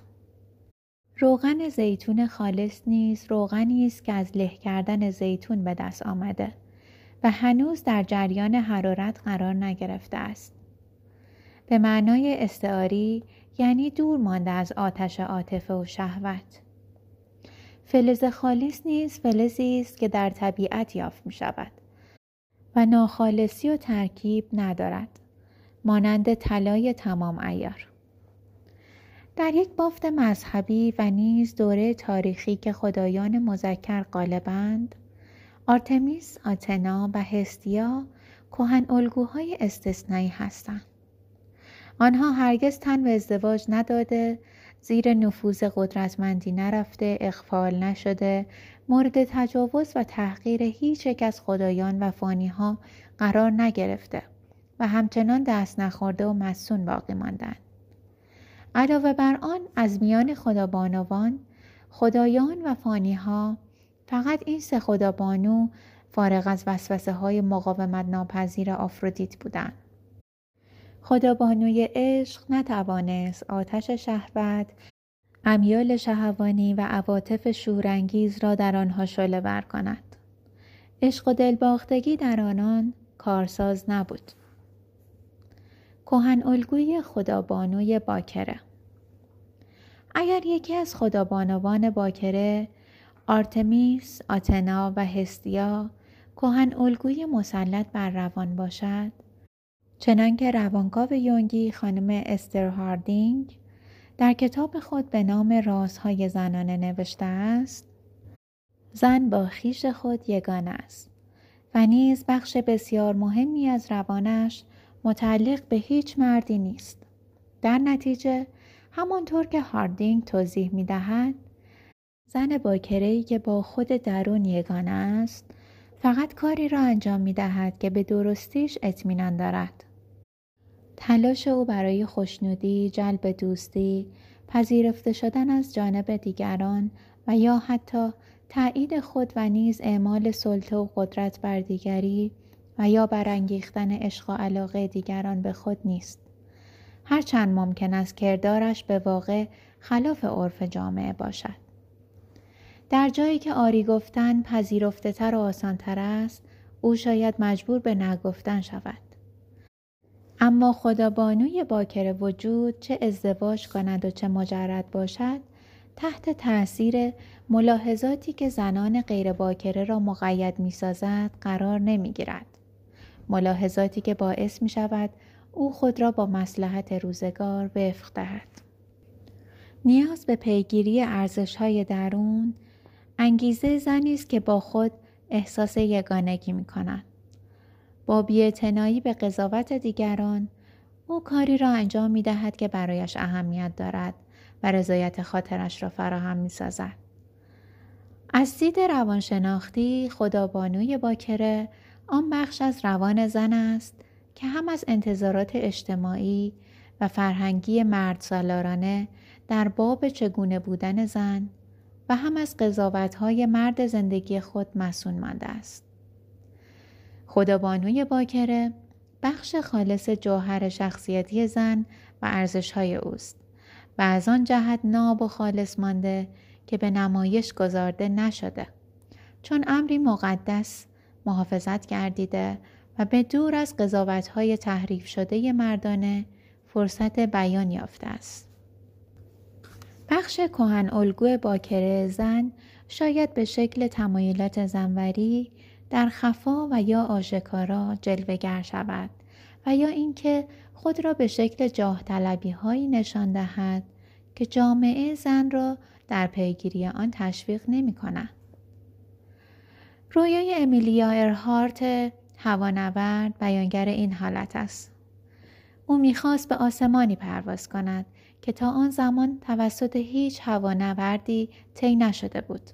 روغن زیتون خالص نیز روغنی است که از له کردن زیتون به دست آمده و هنوز در جریان حرارت قرار نگرفته است. به معنای استعاری یعنی دور مانده از آتش عاطفه و شهوت. فلز خالص نیز فلزی است که در طبیعت یافت می شود و ناخالصی و ترکیب ندارد مانند طلای تمام ایار در یک بافت مذهبی و نیز دوره تاریخی که خدایان مذکر غالبند آرتمیس، آتنا و هستیا کهن الگوهای استثنایی هستند. آنها هرگز تن به ازدواج نداده زیر نفوذ قدرتمندی نرفته اخفال نشده مورد تجاوز و تحقیر هیچ یک از خدایان و فانیها قرار نگرفته و همچنان دست نخورده و مسون باقی ماندند علاوه بر آن از میان خدابانوان خدایان و فانیها فقط این سه خدابانو فارغ از وسوسه های مقاومت ناپذیر آفرودیت بودند. خدابانوی عشق نتوانست آتش شهوت امیال شهوانی و عواطف شورانگیز را در آنها شعله ور کند. عشق و دلباختگی در آنان کارساز نبود. کهن الگوی خدابانوی باکره. اگر یکی از خدابانوان باکره آرتمیس، آتنا و هستیا کهن الگوی مسلط بر روان باشد چنانکه روانکاو یونگی خانم استر هاردینگ در کتاب خود به نام رازهای زنانه نوشته است زن با خیش خود یگانه است و نیز بخش بسیار مهمی از روانش متعلق به هیچ مردی نیست. در نتیجه همانطور که هاردینگ توضیح می دهد زن باکرهی که با خود درون یگانه است فقط کاری را انجام می دهد که به درستیش اطمینان دارد. تلاش او برای خوشنودی، جلب دوستی، پذیرفته شدن از جانب دیگران و یا حتی تایید خود و نیز اعمال سلطه و قدرت بر دیگری و یا برانگیختن عشق و علاقه دیگران به خود نیست. هرچند ممکن است کردارش به واقع خلاف عرف جامعه باشد. در جایی که آری گفتن پذیرفته تر و آسان تر است، او شاید مجبور به نگفتن شود. اما خدابانوی باکر وجود چه ازدواج کند و چه مجرد باشد تحت تاثیر ملاحظاتی که زنان غیر باکره را مقید می سازد قرار نمی گیرد. ملاحظاتی که باعث می شود او خود را با مسلحت روزگار وفق دهد. نیاز به پیگیری ارزش های درون انگیزه زنی است که با خود احساس یگانگی می کند. با بیاعتنایی به قضاوت دیگران او کاری را انجام می دهد که برایش اهمیت دارد و رضایت خاطرش را فراهم می سازد. از دید روانشناختی خدابانوی باکره آن بخش از روان زن است که هم از انتظارات اجتماعی و فرهنگی مرد سالارانه در باب چگونه بودن زن و هم از قضاوتهای مرد زندگی خود مسون مانده است. خدابانوی باکره بخش خالص جوهر شخصیتی زن و ارزشهای اوست و از آن جهت ناب و خالص مانده که به نمایش گذارده نشده چون امری مقدس محافظت گردیده و به دور از قضاوتهای تحریف شده مردانه فرصت بیان یافته است. بخش کهن الگو باکره زن شاید به شکل تمایلات زنوری در خفا و یا آشکارا جلوگر شود و یا اینکه خود را به شکل جاه طلبی هایی نشان دهد که جامعه زن را در پیگیری آن تشویق نمی کند. رویای امیلیا ارهارت هوانورد بیانگر این حالت است. او می‌خواست به آسمانی پرواز کند که تا آن زمان توسط هیچ هوانوردی طی نشده بود.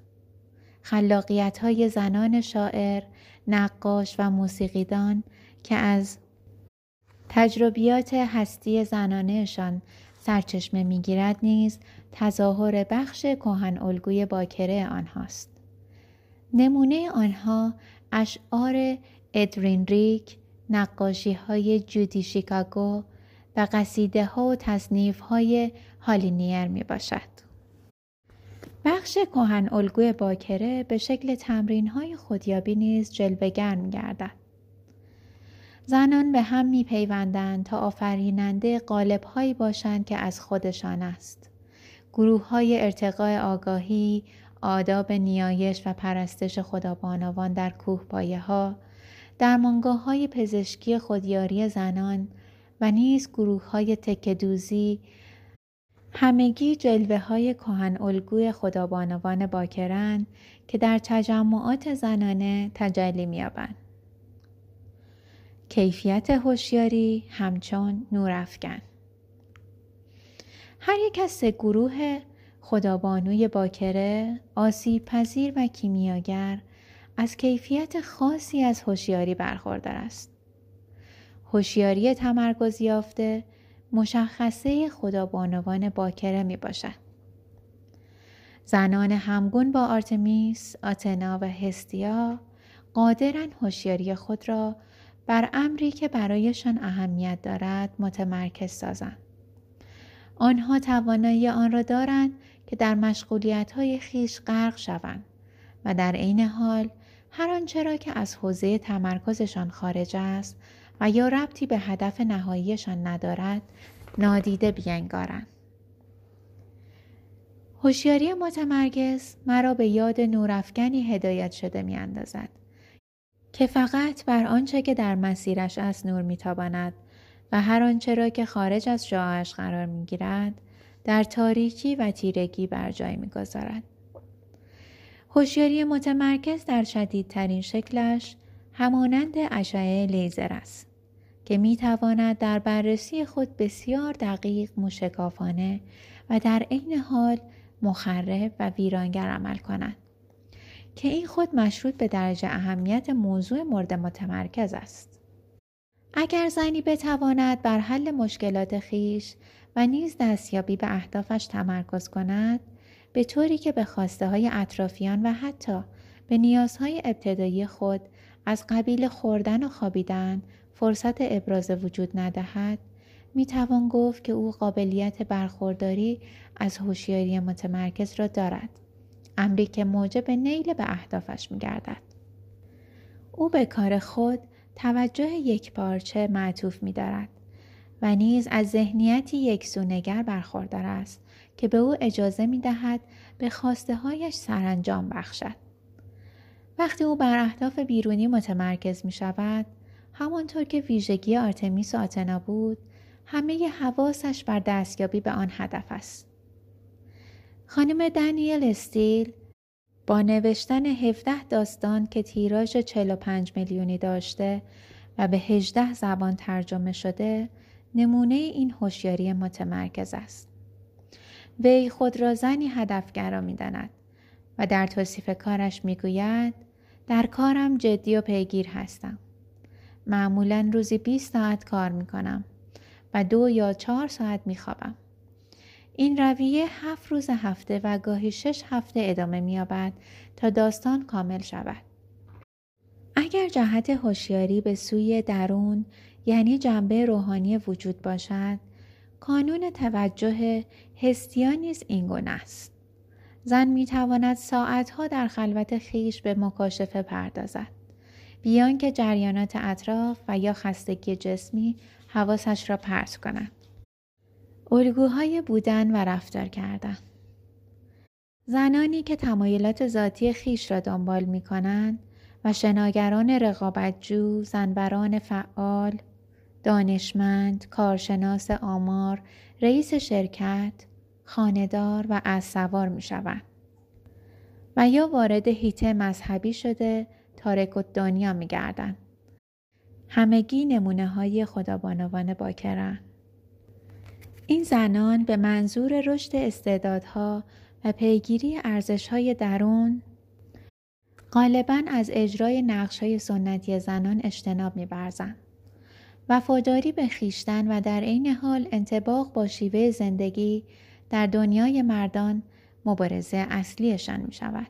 خلاقیت های زنان شاعر، نقاش و موسیقیدان که از تجربیات هستی زنانهشان سرچشمه می‌گیرد نیز تظاهر بخش کهن الگوی باکره آنهاست. نمونه آنها اشعار ادرین ریک، نقاشی های جودی شیکاگو و قصیده ها و تصنیف های هالینیر می باشد. بخش کهن الگوی باکره به شکل تمرین های خودیابی نیز جلوگر می گردد. زنان به هم می پیوندند تا آفریننده قالب هایی باشند که از خودشان است. گروه های ارتقاء آگاهی، آداب نیایش و پرستش خدابانوان در کوه پایه ها، درمانگاه های پزشکی خودیاری زنان و نیز گروه های تکدوزی همگی جلوه های کهن الگوی خدابانوان باکرن که در تجمعات زنانه تجلی میابند. کیفیت هوشیاری همچون نورافکن هر یک از سه گروه خدابانوی باکره آسیب پذیر و کیمیاگر از کیفیت خاصی از هوشیاری برخوردار است هوشیاری تمرکز یافته مشخصه خدابانوان باکره می باشد. زنان همگون با آرتمیس، آتنا و هستیا قادرن هوشیاری خود را بر امری که برایشان اهمیت دارد متمرکز سازند. آنها توانایی آن را دارند که در مشغولیت های خیش غرق شوند و در عین حال هر آنچه را که از حوزه تمرکزشان خارج است و یا ربطی به هدف نهاییشان ندارد نادیده بینگارند. هوشیاری متمرکز مرا به یاد نورافکنی هدایت شده می اندازد که فقط بر آنچه که در مسیرش از نور میتاباند و هر آنچه را که خارج از شعاعش قرار می‌گیرد در تاریکی و تیرگی بر جای می‌گذارد هوشیاری متمرکز در شدیدترین شکلش همانند اشعه لیزر است که می تواند در بررسی خود بسیار دقیق موشکافانه و در عین حال مخرب و ویرانگر عمل کند که این خود مشروط به درجه اهمیت موضوع مورد متمرکز است. اگر زنی بتواند بر حل مشکلات خیش و نیز دستیابی به اهدافش تمرکز کند به طوری که به خواسته های اطرافیان و حتی به نیازهای ابتدایی خود از قبیل خوردن و خوابیدن فرصت ابراز وجود ندهد می توان گفت که او قابلیت برخورداری از هوشیاری متمرکز را دارد امری که موجب نیل به اهدافش می گردد. او به کار خود توجه یک پارچه معطوف می دارد و نیز از ذهنیتی یک سونگر برخوردار است که به او اجازه می دهد به خواسته هایش سرانجام بخشد. وقتی او بر اهداف بیرونی متمرکز می شود، همانطور که ویژگی آرتمیس و آتنا بود، همه حواسش بر دستیابی به آن هدف است. خانم دانیل استیل با نوشتن 17 داستان که تیراژ 45 میلیونی داشته و به هجده زبان ترجمه شده نمونه این هوشیاری متمرکز است. وی خود را زنی هدفگرا می داند و در توصیف کارش می گوید در کارم جدی و پیگیر هستم. معمولا روزی 20 ساعت کار می کنم و دو یا چهار ساعت می خوابم. این رویه هفت روز هفته و گاهی شش هفته ادامه می‌یابد تا داستان کامل شود. اگر جهت هوشیاری به سوی درون یعنی جنبه روحانی وجود باشد کانون توجه هستیا نیز این گونه است. زن می تواند ساعتها در خلوت خیش به مکاشفه پردازد. بیان که جریانات اطراف و یا خستگی جسمی حواسش را پرت کند. الگوهای بودن و رفتار کردن. زنانی که تمایلات ذاتی خیش را دنبال می کنند و شناگران رقابتجو، زنبران فعال، دانشمند، کارشناس آمار، رئیس شرکت، خاندار و از سوار می شوند. و یا وارد هیته مذهبی شده تارک و دنیا می گردن. همگی نمونه های خدابانوان باکرن. این زنان به منظور رشد استعدادها و پیگیری ارزشهای درون غالبا از اجرای نقش های سنتی زنان اجتناب می‌ورزند. وفاداری به خیشتن و در عین حال انتباق با شیوه زندگی در دنیای مردان مبارزه اصلیشان می شود.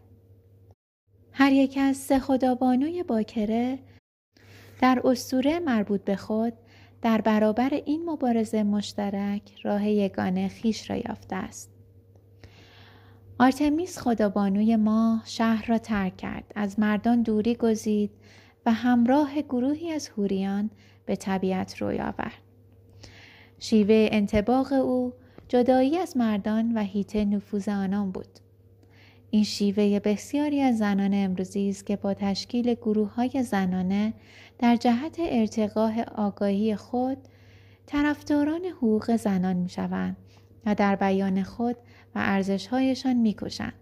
هر یک از سه خدابانوی باکره در استوره مربوط به خود در برابر این مبارزه مشترک راه یگانه خیش را یافته است. آرتمیس خدابانوی ما شهر را ترک کرد از مردان دوری گزید و همراه گروهی از هوریان به طبیعت روی آورد. شیوه انتباق او جدایی از مردان و هیته نفوذ آنان بود. این شیوه بسیاری از زنان امروزی است که با تشکیل گروه های زنانه در جهت ارتقاء آگاهی خود طرفداران حقوق زنان می شوند و در بیان خود و ارزشهایشان می‌کشند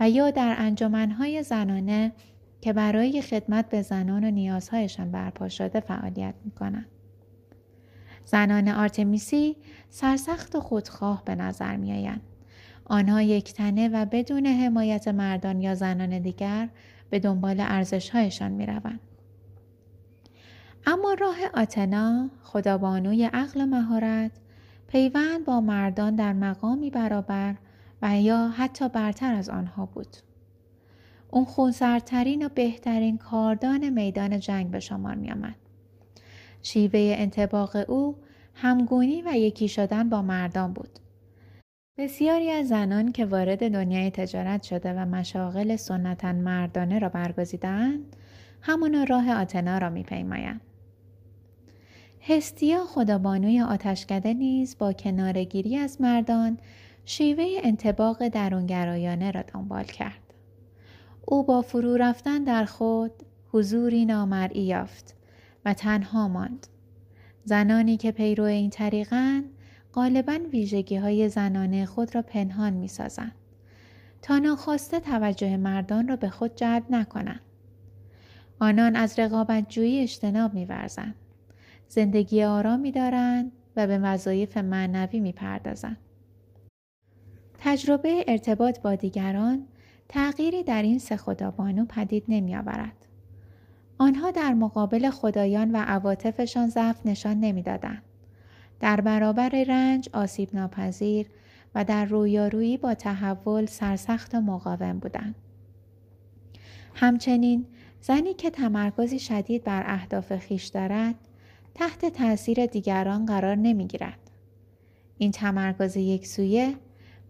و یا در انجمنهای زنانه که برای خدمت به زنان و نیازهایشان برپا شده فعالیت می‌کنند. زنان آرتمیسی سرسخت و خودخواه به نظر میآیند. آنها یکتنه و بدون حمایت مردان یا زنان دیگر به دنبال ارزشهایشان می‌روند. اما راه آتنا خدابانوی عقل مهارت پیوند با مردان در مقامی برابر و یا حتی برتر از آنها بود. اون خونسردترین و بهترین کاردان میدان جنگ به شمار می آمد. شیوه انتباق او همگونی و یکی شدن با مردان بود. بسیاری از زنان که وارد دنیای تجارت شده و مشاغل سنتا مردانه را برگزیدند همانا راه آتنا را میپیمایند هستیا خدابانوی آتشکده نیز با کنارگیری از مردان شیوه انتباق درونگرایانه را دنبال کرد. او با فرو رفتن در خود حضوری نامرئی یافت و تنها ماند. زنانی که پیرو این طریقن غالبا ویژگی های زنانه خود را پنهان می سازن. تا ناخواسته توجه مردان را به خود جلب نکنند. آنان از رقابت جویی اجتناب می ورزن. زندگی آرامی دارند و به وظایف معنوی می پردازند. تجربه ارتباط با دیگران تغییری در این سه خدابانو پدید نمی آورد. آنها در مقابل خدایان و عواطفشان ضعف نشان نمی‌دادند. در برابر رنج آسیب ناپذیر و در رویارویی با تحول سرسخت و مقاوم بودند. همچنین زنی که تمرکزی شدید بر اهداف خیش دارد تحت تاثیر دیگران قرار نمی گیرد. این تمرکز یک سویه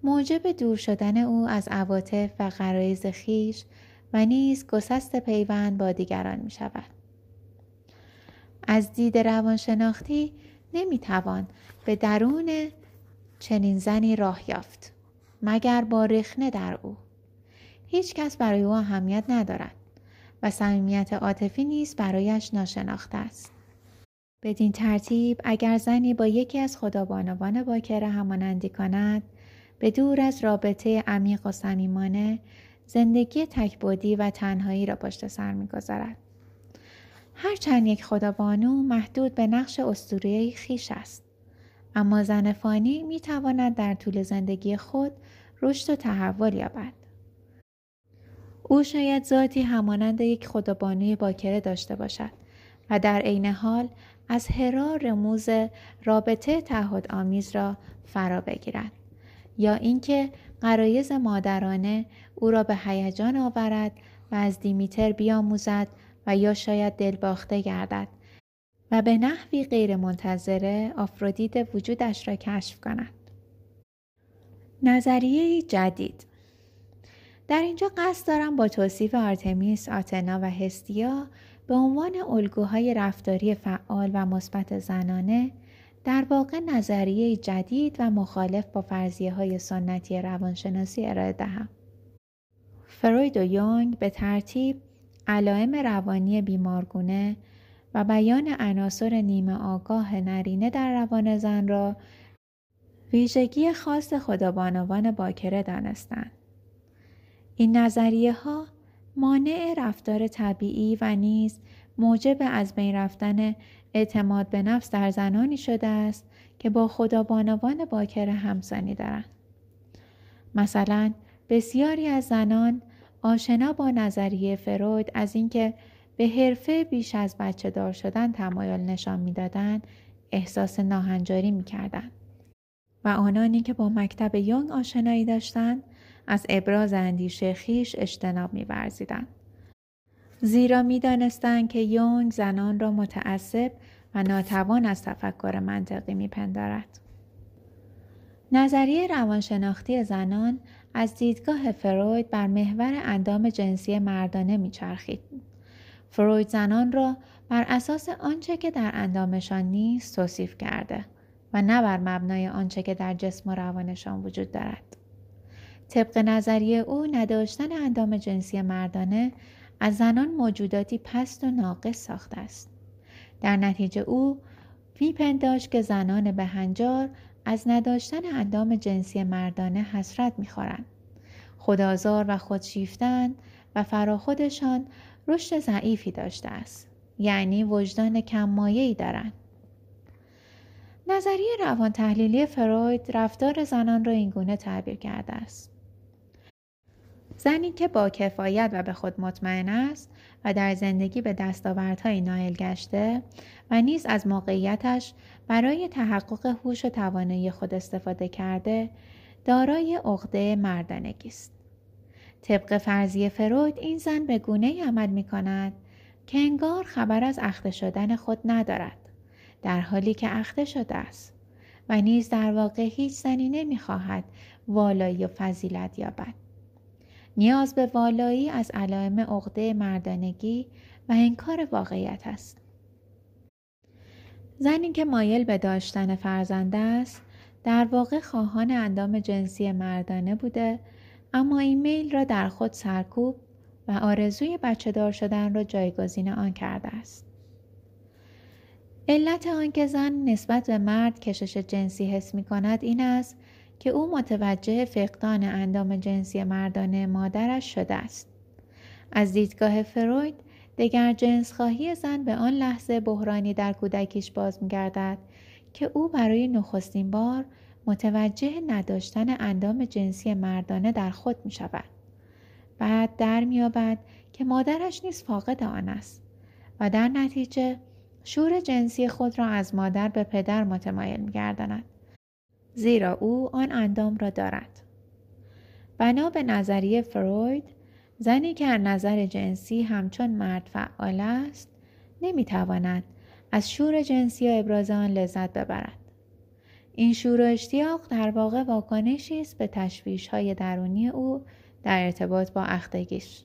موجب دور شدن او از عواطف و غرایز خیش و نیز گسست پیوند با دیگران می شود. از دید روانشناختی نمی توان به درون چنین زنی راه یافت مگر با رخنه در او هیچ کس برای او اهمیت ندارد و صمیمیت عاطفی نیز برایش ناشناخته است بدین ترتیب اگر زنی با یکی از خدابانوان باکره همانندی کند به دور از رابطه عمیق و صمیمانه زندگی تکبودی و تنهایی را پشت سر می‌گذارد. هرچند یک خدابانو محدود به نقش اسطوره‌ای خیش است. اما زن فانی می تواند در طول زندگی خود رشد و تحول یابد. او شاید ذاتی همانند یک خدابانوی باکره داشته باشد و در عین حال از هرا رموز رابطه تعهد آمیز را فرا بگیرد. یا اینکه قرایز مادرانه او را به هیجان آورد و از دیمیتر بیاموزد و یا شاید دلباخته گردد و به نحوی غیر منتظره آفرودیت وجودش را کشف کند. نظریه جدید در اینجا قصد دارم با توصیف آرتمیس، آتنا و هستیا به عنوان الگوهای رفتاری فعال و مثبت زنانه در واقع نظریه جدید و مخالف با فرضیه های سنتی روانشناسی ارائه دهم. فروید و یونگ به ترتیب علائم روانی بیمارگونه و بیان عناصر نیمه آگاه نرینه در روان زن را ویژگی خاص خدابانوان باکره دانستند. این نظریه ها مانع رفتار طبیعی و نیز موجب از بین رفتن اعتماد به نفس در زنانی شده است که با خدابانوان باکره همسانی دارند. مثلا بسیاری از زنان آشنا با نظریه فروید از اینکه به حرفه بیش از بچه دار شدن تمایل نشان می‌دادند احساس ناهنجاری می‌کردند و آنانی که با مکتب یونگ آشنایی داشتند از ابراز اندیشه خیش اجتناب میورزیدند زیرا می‌دانستند که یونگ زنان را متعصب و ناتوان از تفکر منطقی میپندارد. نظریه روانشناختی زنان از دیدگاه فروید بر محور اندام جنسی مردانه میچرخید. فروید زنان را بر اساس آنچه که در اندامشان نیست توصیف کرده و نه بر مبنای آنچه که در جسم و روانشان وجود دارد. طبق نظریه او نداشتن اندام جنسی مردانه از زنان موجوداتی پست و ناقص ساخته است. در نتیجه او میپنداشت که زنان بهنجار از نداشتن اندام جنسی مردانه حسرت می‌خورند. خدازار و خودشیفتن و فراخودشان رشد ضعیفی داشته است. یعنی وجدان کم دارند. نظریه روان تحلیلی فروید رفتار زنان را اینگونه تعبیر کرده است. زنی که با کفایت و به خود مطمئن است و در زندگی به دستاوردهای نایل گشته و نیز از موقعیتش برای تحقق هوش و توانایی خود استفاده کرده دارای عقده مردانگی است. طبق فرضیه فروید این زن به گونه عمل می کند که انگار خبر از اخته شدن خود ندارد در حالی که اخته شده است و نیز در واقع هیچ زنی نمی‌خواهد والایی و فضیلت یابد. نیاز به والایی از علائم عقده مردانگی و انکار واقعیت است زنی که مایل به داشتن فرزنده است در واقع خواهان اندام جنسی مردانه بوده اما این میل را در خود سرکوب و آرزوی بچه دار شدن را جایگزین آن کرده است. علت آنکه زن نسبت به مرد کشش جنسی حس می کند این است که او متوجه فقدان اندام جنسی مردانه مادرش شده است. از دیدگاه فروید دگر جنس خواهی زن به آن لحظه بحرانی در کودکیش باز می گردد که او برای نخستین بار متوجه نداشتن اندام جنسی مردانه در خود می شود. بعد در میابد که مادرش نیز فاقد آن است و در نتیجه شور جنسی خود را از مادر به پدر متمایل می گردند. زیرا او آن اندام را دارد. بنا به نظریه فروید زنی که از نظر جنسی همچون مرد فعال است نمی‌تواند از شور جنسی و ابراز آن لذت ببرد. این شور و اشتیاق در واقع واکنشی است به تشویش های درونی او در ارتباط با اختگیش.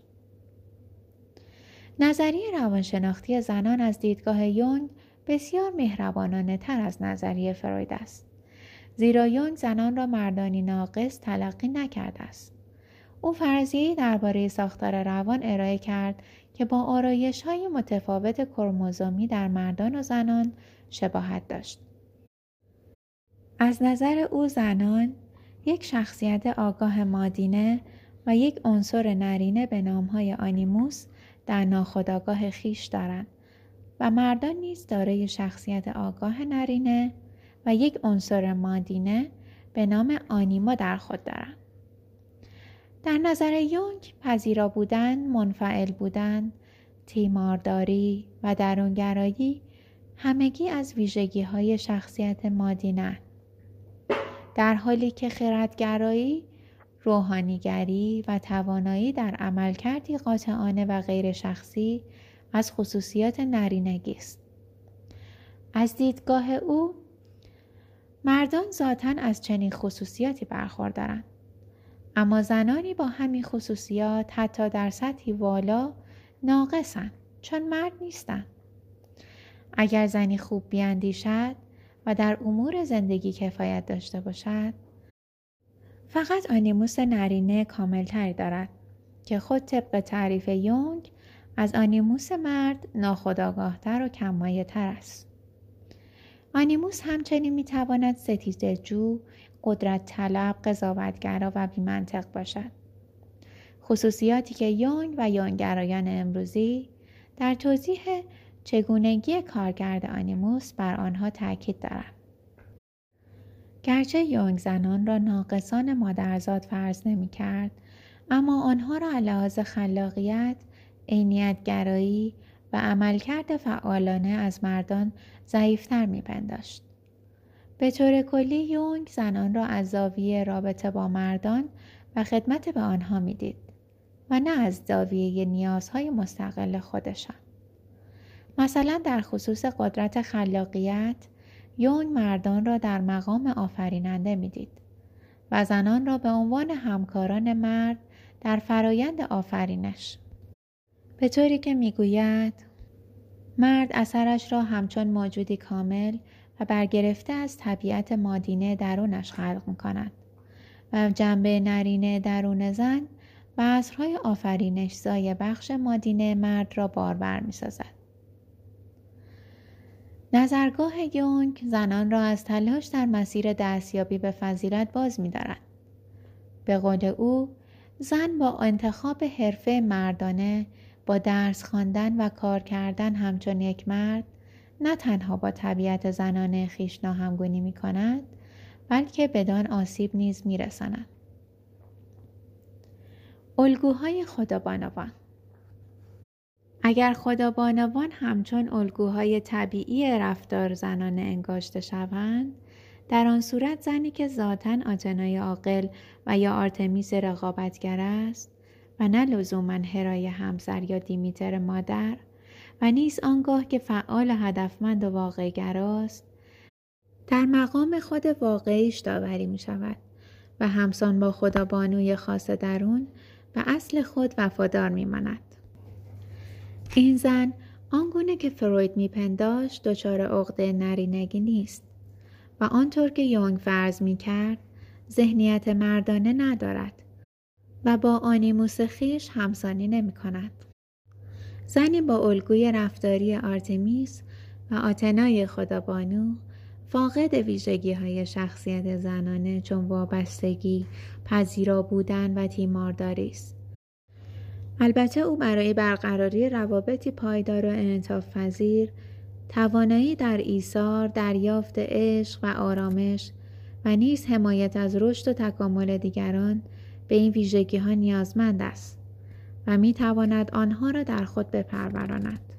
نظریه روانشناختی زنان از دیدگاه یونگ بسیار مهربانانه تر از نظریه فروید است. زیرا یونگ زنان را مردانی ناقص تلقی نکرده است. او فرضیه درباره ساختار روان ارائه کرد که با آرایش های متفاوت کرموزومی در مردان و زنان شباهت داشت. از نظر او زنان یک شخصیت آگاه مادینه و یک عنصر نرینه به نامهای آنیموس در ناخودآگاه خیش دارند و مردان نیز دارای شخصیت آگاه نرینه و یک عنصر مادینه به نام آنیما در خود دارند. در نظر یونگ پذیرا بودن، منفعل بودن، تیمارداری و درونگرایی همگی از ویژگی های شخصیت مادینه در حالی که خردگرایی، روحانیگری و توانایی در عملکردی قاطعانه و غیر شخصی از خصوصیات نرینگی است. از دیدگاه او مردان ذاتا از چنین خصوصیاتی برخوردارند اما زنانی با همین خصوصیات حتی در سطحی والا ناقصند چون مرد نیستند اگر زنی خوب بیاندیشد و در امور زندگی کفایت داشته باشد فقط آنیموس نرینه کاملتری دارد که خود طبق تعریف یونگ از آنیموس مرد ناخداگاهتر و کمایه تر است. آنیموس همچنین می‌تواند ستیزه جو، قدرت طلب، قضاوتگرا و بیمنطق باشد. خصوصیاتی که یونگ و یونگرایان امروزی در توضیح چگونگی کارکرد آنیموس بر آنها تاکید دارند. گرچه یونگ زنان را ناقصان مادرزاد فرض نمی کرد، اما آنها را علاوه خلاقیت، عینیتگرایی و عملکرد فعالانه از مردان ضعیفتر میپنداشت. به طور کلی یونگ زنان را از زاویه رابطه با مردان و خدمت به آنها می‌دید و نه از زاویه نیازهای مستقل خودشان. مثلا در خصوص قدرت خلاقیت یونگ مردان را در مقام آفریننده می‌دید و زنان را به عنوان همکاران مرد در فرایند آفرینش به طوری که می‌گوید مرد اثرش را همچون موجودی کامل و برگرفته از طبیعت مادینه درونش خلق می کند و جنبه نرینه درون زن و اصرهای آفرینش زای بخش مادینه مرد را باربر می سازد. نظرگاه یونگ زنان را از تلاش در مسیر دستیابی به فضیلت باز می دارد. به قول او زن با انتخاب حرفه مردانه با درس خواندن و کار کردن همچون یک مرد نه تنها با طبیعت زنانه خیش ناهمگونی می کند بلکه بدان آسیب نیز می رساند. الگوهای خدابانوان اگر خدابانوان همچون الگوهای طبیعی رفتار زنانه انگاشته شوند در آن صورت زنی که ذاتا آتنای عاقل و یا آرتمیس رقابتگر است و نه لزوما هرای همسر یا دیمیتر مادر و نیز آنگاه که فعال و هدفمند و واقعگراست در مقام خود واقعیش داوری می شود و همسان با خدا بانوی خاص درون و اصل خود وفادار می ماند. این زن آنگونه که فروید میپنداشت دچار عقده نرینگی نیست و آنطور که یونگ فرض می کرد ذهنیت مردانه ندارد و با آنیموس خیش همسانی نمی کند. زنی با الگوی رفتاری آرتمیس و آتنای خدابانو فاقد ویژگی های شخصیت زنانه چون وابستگی، پذیرا بودن و تیمارداری است. البته او برای برقراری روابطی پایدار و انعطاف پذیر توانایی در ایثار، دریافت عشق و آرامش و نیز حمایت از رشد و تکامل دیگران به این ویژگی ها نیازمند است و می تواند آنها را در خود بپروراند.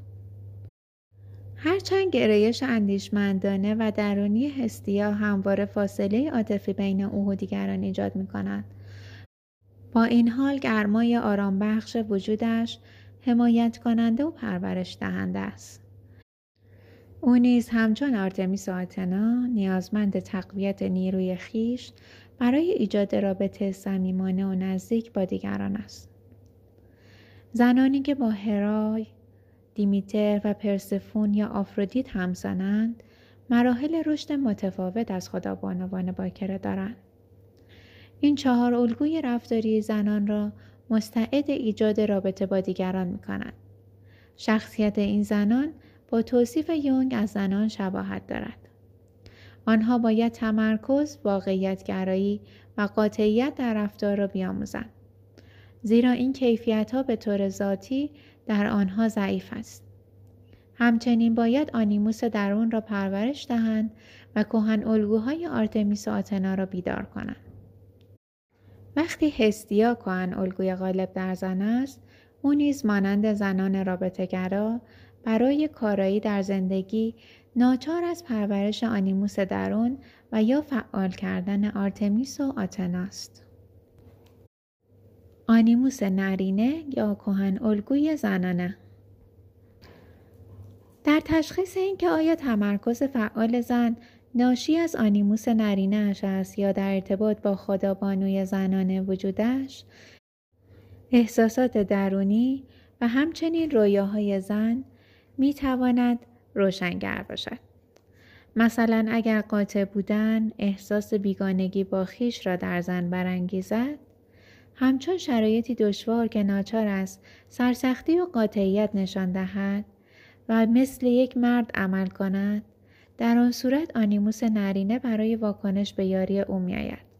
هرچند گرایش اندیشمندانه و درونی هستیا همواره فاصله عاطفی بین او و دیگران ایجاد می کند. با این حال گرمای آرام بخش وجودش حمایت کننده و پرورش دهنده است. او نیز همچون آرتمیس آتنا نیازمند تقویت نیروی خیش برای ایجاد رابطه صمیمانه و نزدیک با دیگران است. زنانی که با هرای، دیمیتر و پرسفون یا آفرودیت همزنند مراحل رشد متفاوت از خدا بانوان باکره دارند. این چهار الگوی رفتاری زنان را مستعد ایجاد رابطه با دیگران می کنند. شخصیت این زنان با توصیف یونگ از زنان شباهت دارد. آنها باید تمرکز، واقعیتگرایی و قاطعیت در رفتار را بیاموزند. زیرا این کیفیت ها به طور ذاتی در آنها ضعیف است. همچنین باید آنیموس درون را پرورش دهند و کهن الگوهای آرتمیس و آتنا را بیدار کنند. وقتی هستیا کهن الگوی غالب در زن است، او نیز مانند زنان رابطهگرا برای کارایی در زندگی ناچار از پرورش آنیموس درون و یا فعال کردن آرتمیس و آتناست. آنیموس نرینه یا کهن الگوی زنانه در تشخیص اینکه آیا تمرکز فعال زن ناشی از آنیموس نرینهاش است یا در ارتباط با خدا بانوی زنانه وجودش احساسات درونی و همچنین رویاهای زن می تواند روشنگر باشد. مثلا اگر قاطع بودن احساس بیگانگی با خیش را در زن برانگیزد همچون شرایطی دشوار که ناچار است سرسختی و قاطعیت نشان دهد و مثل یک مرد عمل کند در آن صورت آنیموس نرینه برای واکنش به یاری او میآید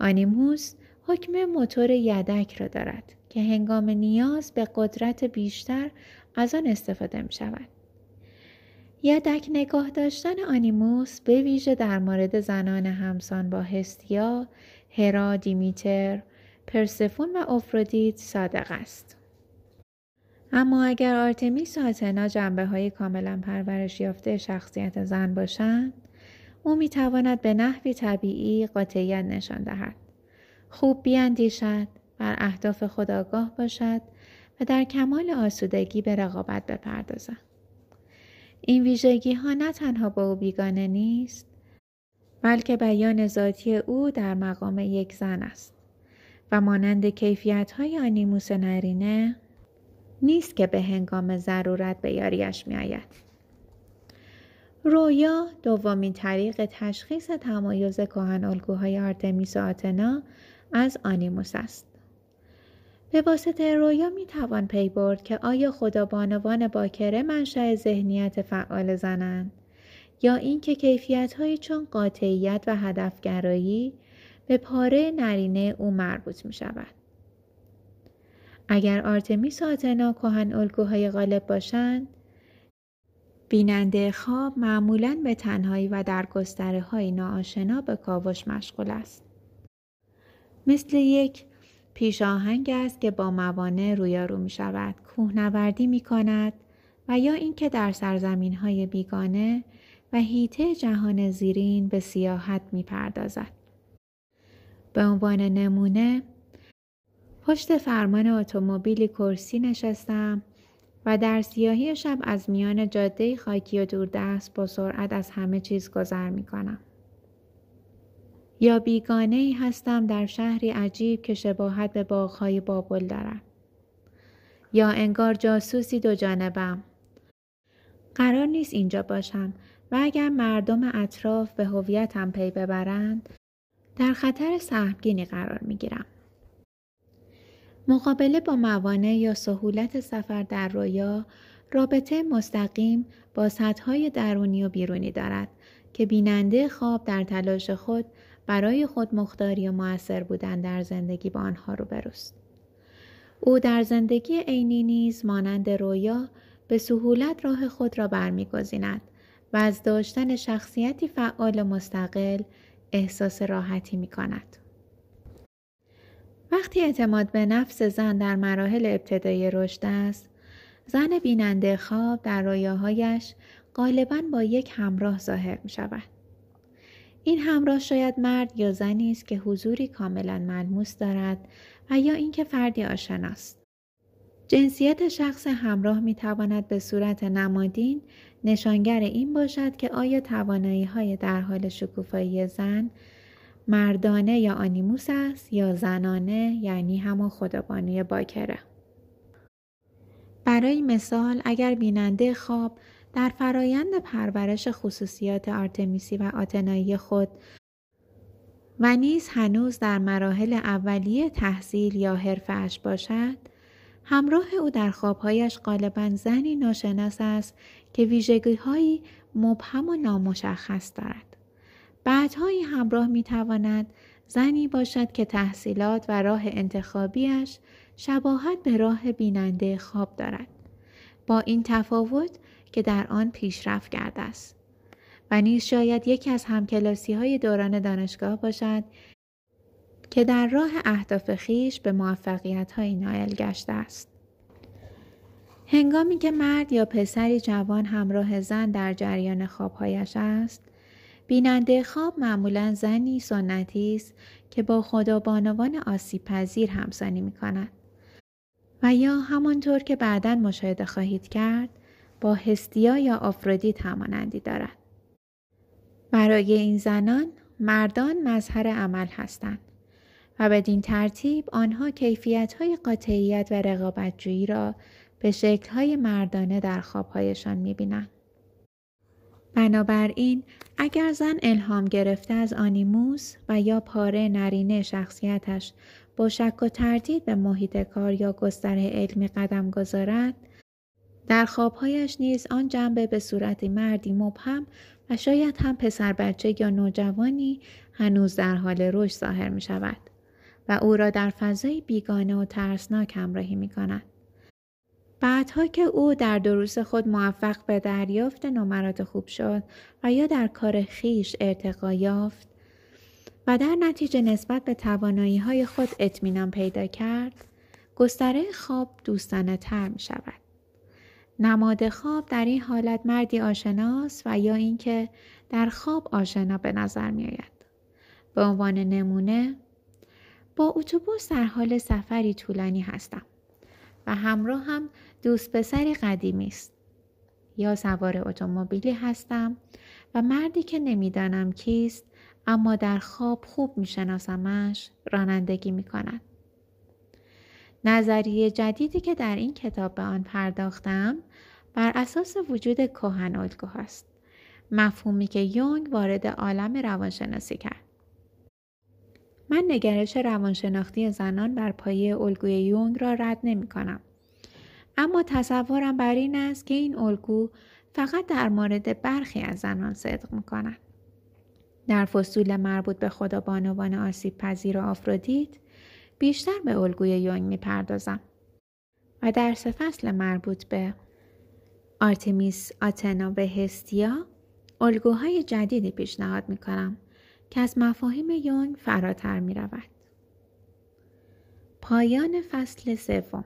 آنیموس حکم موتور یدک را دارد که هنگام نیاز به قدرت بیشتر از آن استفاده می شود. یدک نگاه داشتن آنیموس به ویژه در مورد زنان همسان با هستیا، هرا، دیمیتر، پرسفون و افرودیت صادق است. اما اگر آرتمیس و آتنا جنبه های کاملا پرورش یافته شخصیت زن باشند، او می تواند به نحوی طبیعی قاطعیت نشان دهد. خوب بیاندیشد، بر اهداف خود آگاه باشد و در کمال آسودگی به رقابت بپردازد. این ویژگی ها نه تنها با او بیگانه نیست بلکه بیان ذاتی او در مقام یک زن است و مانند کیفیت های آنیموس نرینه نیست که به هنگام ضرورت به یاریش می آید. رویا دومین طریق تشخیص تمایز کهن الگوهای آرتمیس و آتنا از آنیموس است. به واسطه رویا می توان پی برد که آیا خدا بانوان باکره منشأ ذهنیت فعال زنند یا اینکه کیفیت های چون قاطعیت و هدفگرایی به پاره نرینه او مربوط می شود. اگر آرتمیس و آتنا کهن الگوهای غالب باشند بیننده خواب معمولا به تنهایی و در گستره های ناآشنا به کاوش مشغول است. مثل یک پیشاهنگ است که با موانع رویارو می شود، کوهنوردی می کند و یا اینکه در سرزمین های بیگانه و هیته جهان زیرین به سیاحت می پردازد. به عنوان نمونه پشت فرمان اتومبیلی کرسی نشستم و در سیاهی شب از میان جاده خاکی و دوردست با سرعت از همه چیز گذر می کنم. یا بیگانه ای هستم در شهری عجیب که شباهت به باغهای بابل دارد. یا انگار جاسوسی دو جانبم. قرار نیست اینجا باشم و اگر مردم اطراف به هویتم پی ببرند در خطر سهمگینی قرار می گیرم. مقابله با موانع یا سهولت سفر در رویا رابطه مستقیم با سطحهای درونی و بیرونی دارد که بیننده خواب در تلاش خود برای خود مختاری و موثر بودن در زندگی با آنها رو بروست. او در زندگی عینی نیز مانند رویا به سهولت راه خود را برمیگزیند و از داشتن شخصیتی فعال مستقل احساس راحتی می کند. وقتی اعتماد به نفس زن در مراحل ابتدایی رشد است، زن بیننده خواب در رویاهایش غالبا با یک همراه ظاهر می شود. این همراه شاید مرد یا زنی است که حضوری کاملا ملموس دارد و یا اینکه فردی آشناست. جنسیت شخص همراه می تواند به صورت نمادین نشانگر این باشد که آیا توانایی های در حال شکوفایی زن مردانه یا آنیموس است یا زنانه یعنی همان خدابانی باکره. برای مثال اگر بیننده خواب در فرایند پرورش خصوصیات آرتمیسی و آتنایی خود و نیز هنوز در مراحل اولیه تحصیل یا حرفش باشد همراه او در خوابهایش غالبا زنی ناشناس است که ویژگیهایی مبهم و نامشخص دارد. بعدهایی همراه می تواند زنی باشد که تحصیلات و راه انتخابیش شباهت به راه بیننده خواب دارد. با این تفاوت که در آن پیشرفت کرده است و نیز شاید یکی از همکلاسی های دوران دانشگاه باشد که در راه اهداف خیش به موفقیت های نایل گشته است. هنگامی که مرد یا پسری جوان همراه زن در جریان خوابهایش است، بیننده خواب معمولا زنی سنتی است که با خدا بانوان آسیب پذیر همسانی می کند. و یا همانطور که بعدا مشاهده خواهید کرد با هستیا یا آفرودیت همانندی دارد. برای این زنان مردان مظهر عمل هستند و بدین ترتیب آنها کیفیت های قاطعیت و رقابتجویی را به شکل های مردانه در خوابهایشان می بینند. بنابراین اگر زن الهام گرفته از آنیموس و یا پاره نرینه شخصیتش با شک و تردید به محیط کار یا گستره علمی قدم گذارد در خوابهایش نیز آن جنبه به صورت مردی مبهم و شاید هم پسر بچه یا نوجوانی هنوز در حال رشد ظاهر می شود و او را در فضای بیگانه و ترسناک همراهی می کند. بعدها که او در دروس خود موفق به دریافت نمرات خوب شد و یا در کار خیش ارتقا یافت و در نتیجه نسبت به توانایی های خود اطمینان پیدا کرد گستره خواب دوستانه تر می شود. نماد خواب در این حالت مردی آشناس و یا اینکه در خواب آشنا به نظر می آید. به عنوان نمونه با اتوبوس در حال سفری طولانی هستم و همراه هم دوست پسری قدیمی است. یا سوار اتومبیلی هستم و مردی که نمی‌دانم کیست اما در خواب خوب میشناسمش رانندگی می کند. نظریه جدیدی که در این کتاب به آن پرداختم بر اساس وجود کهن الگوها است. مفهومی که یونگ وارد عالم روانشناسی کرد. من نگرش روانشناختی زنان بر پایه الگوی یونگ را رد نمی کنم. اما تصورم بر این است که این الگو فقط در مورد برخی از زنان صدق می کند. در فصول مربوط به خدا بانوان آسیب پذیر و آفرودیت بیشتر به الگوی یونگ می پردازم. و درس فصل مربوط به آرتمیس آتنا و هستیا الگوهای جدیدی پیشنهاد می کنم که از مفاهیم یونگ فراتر می رود. پایان فصل سوم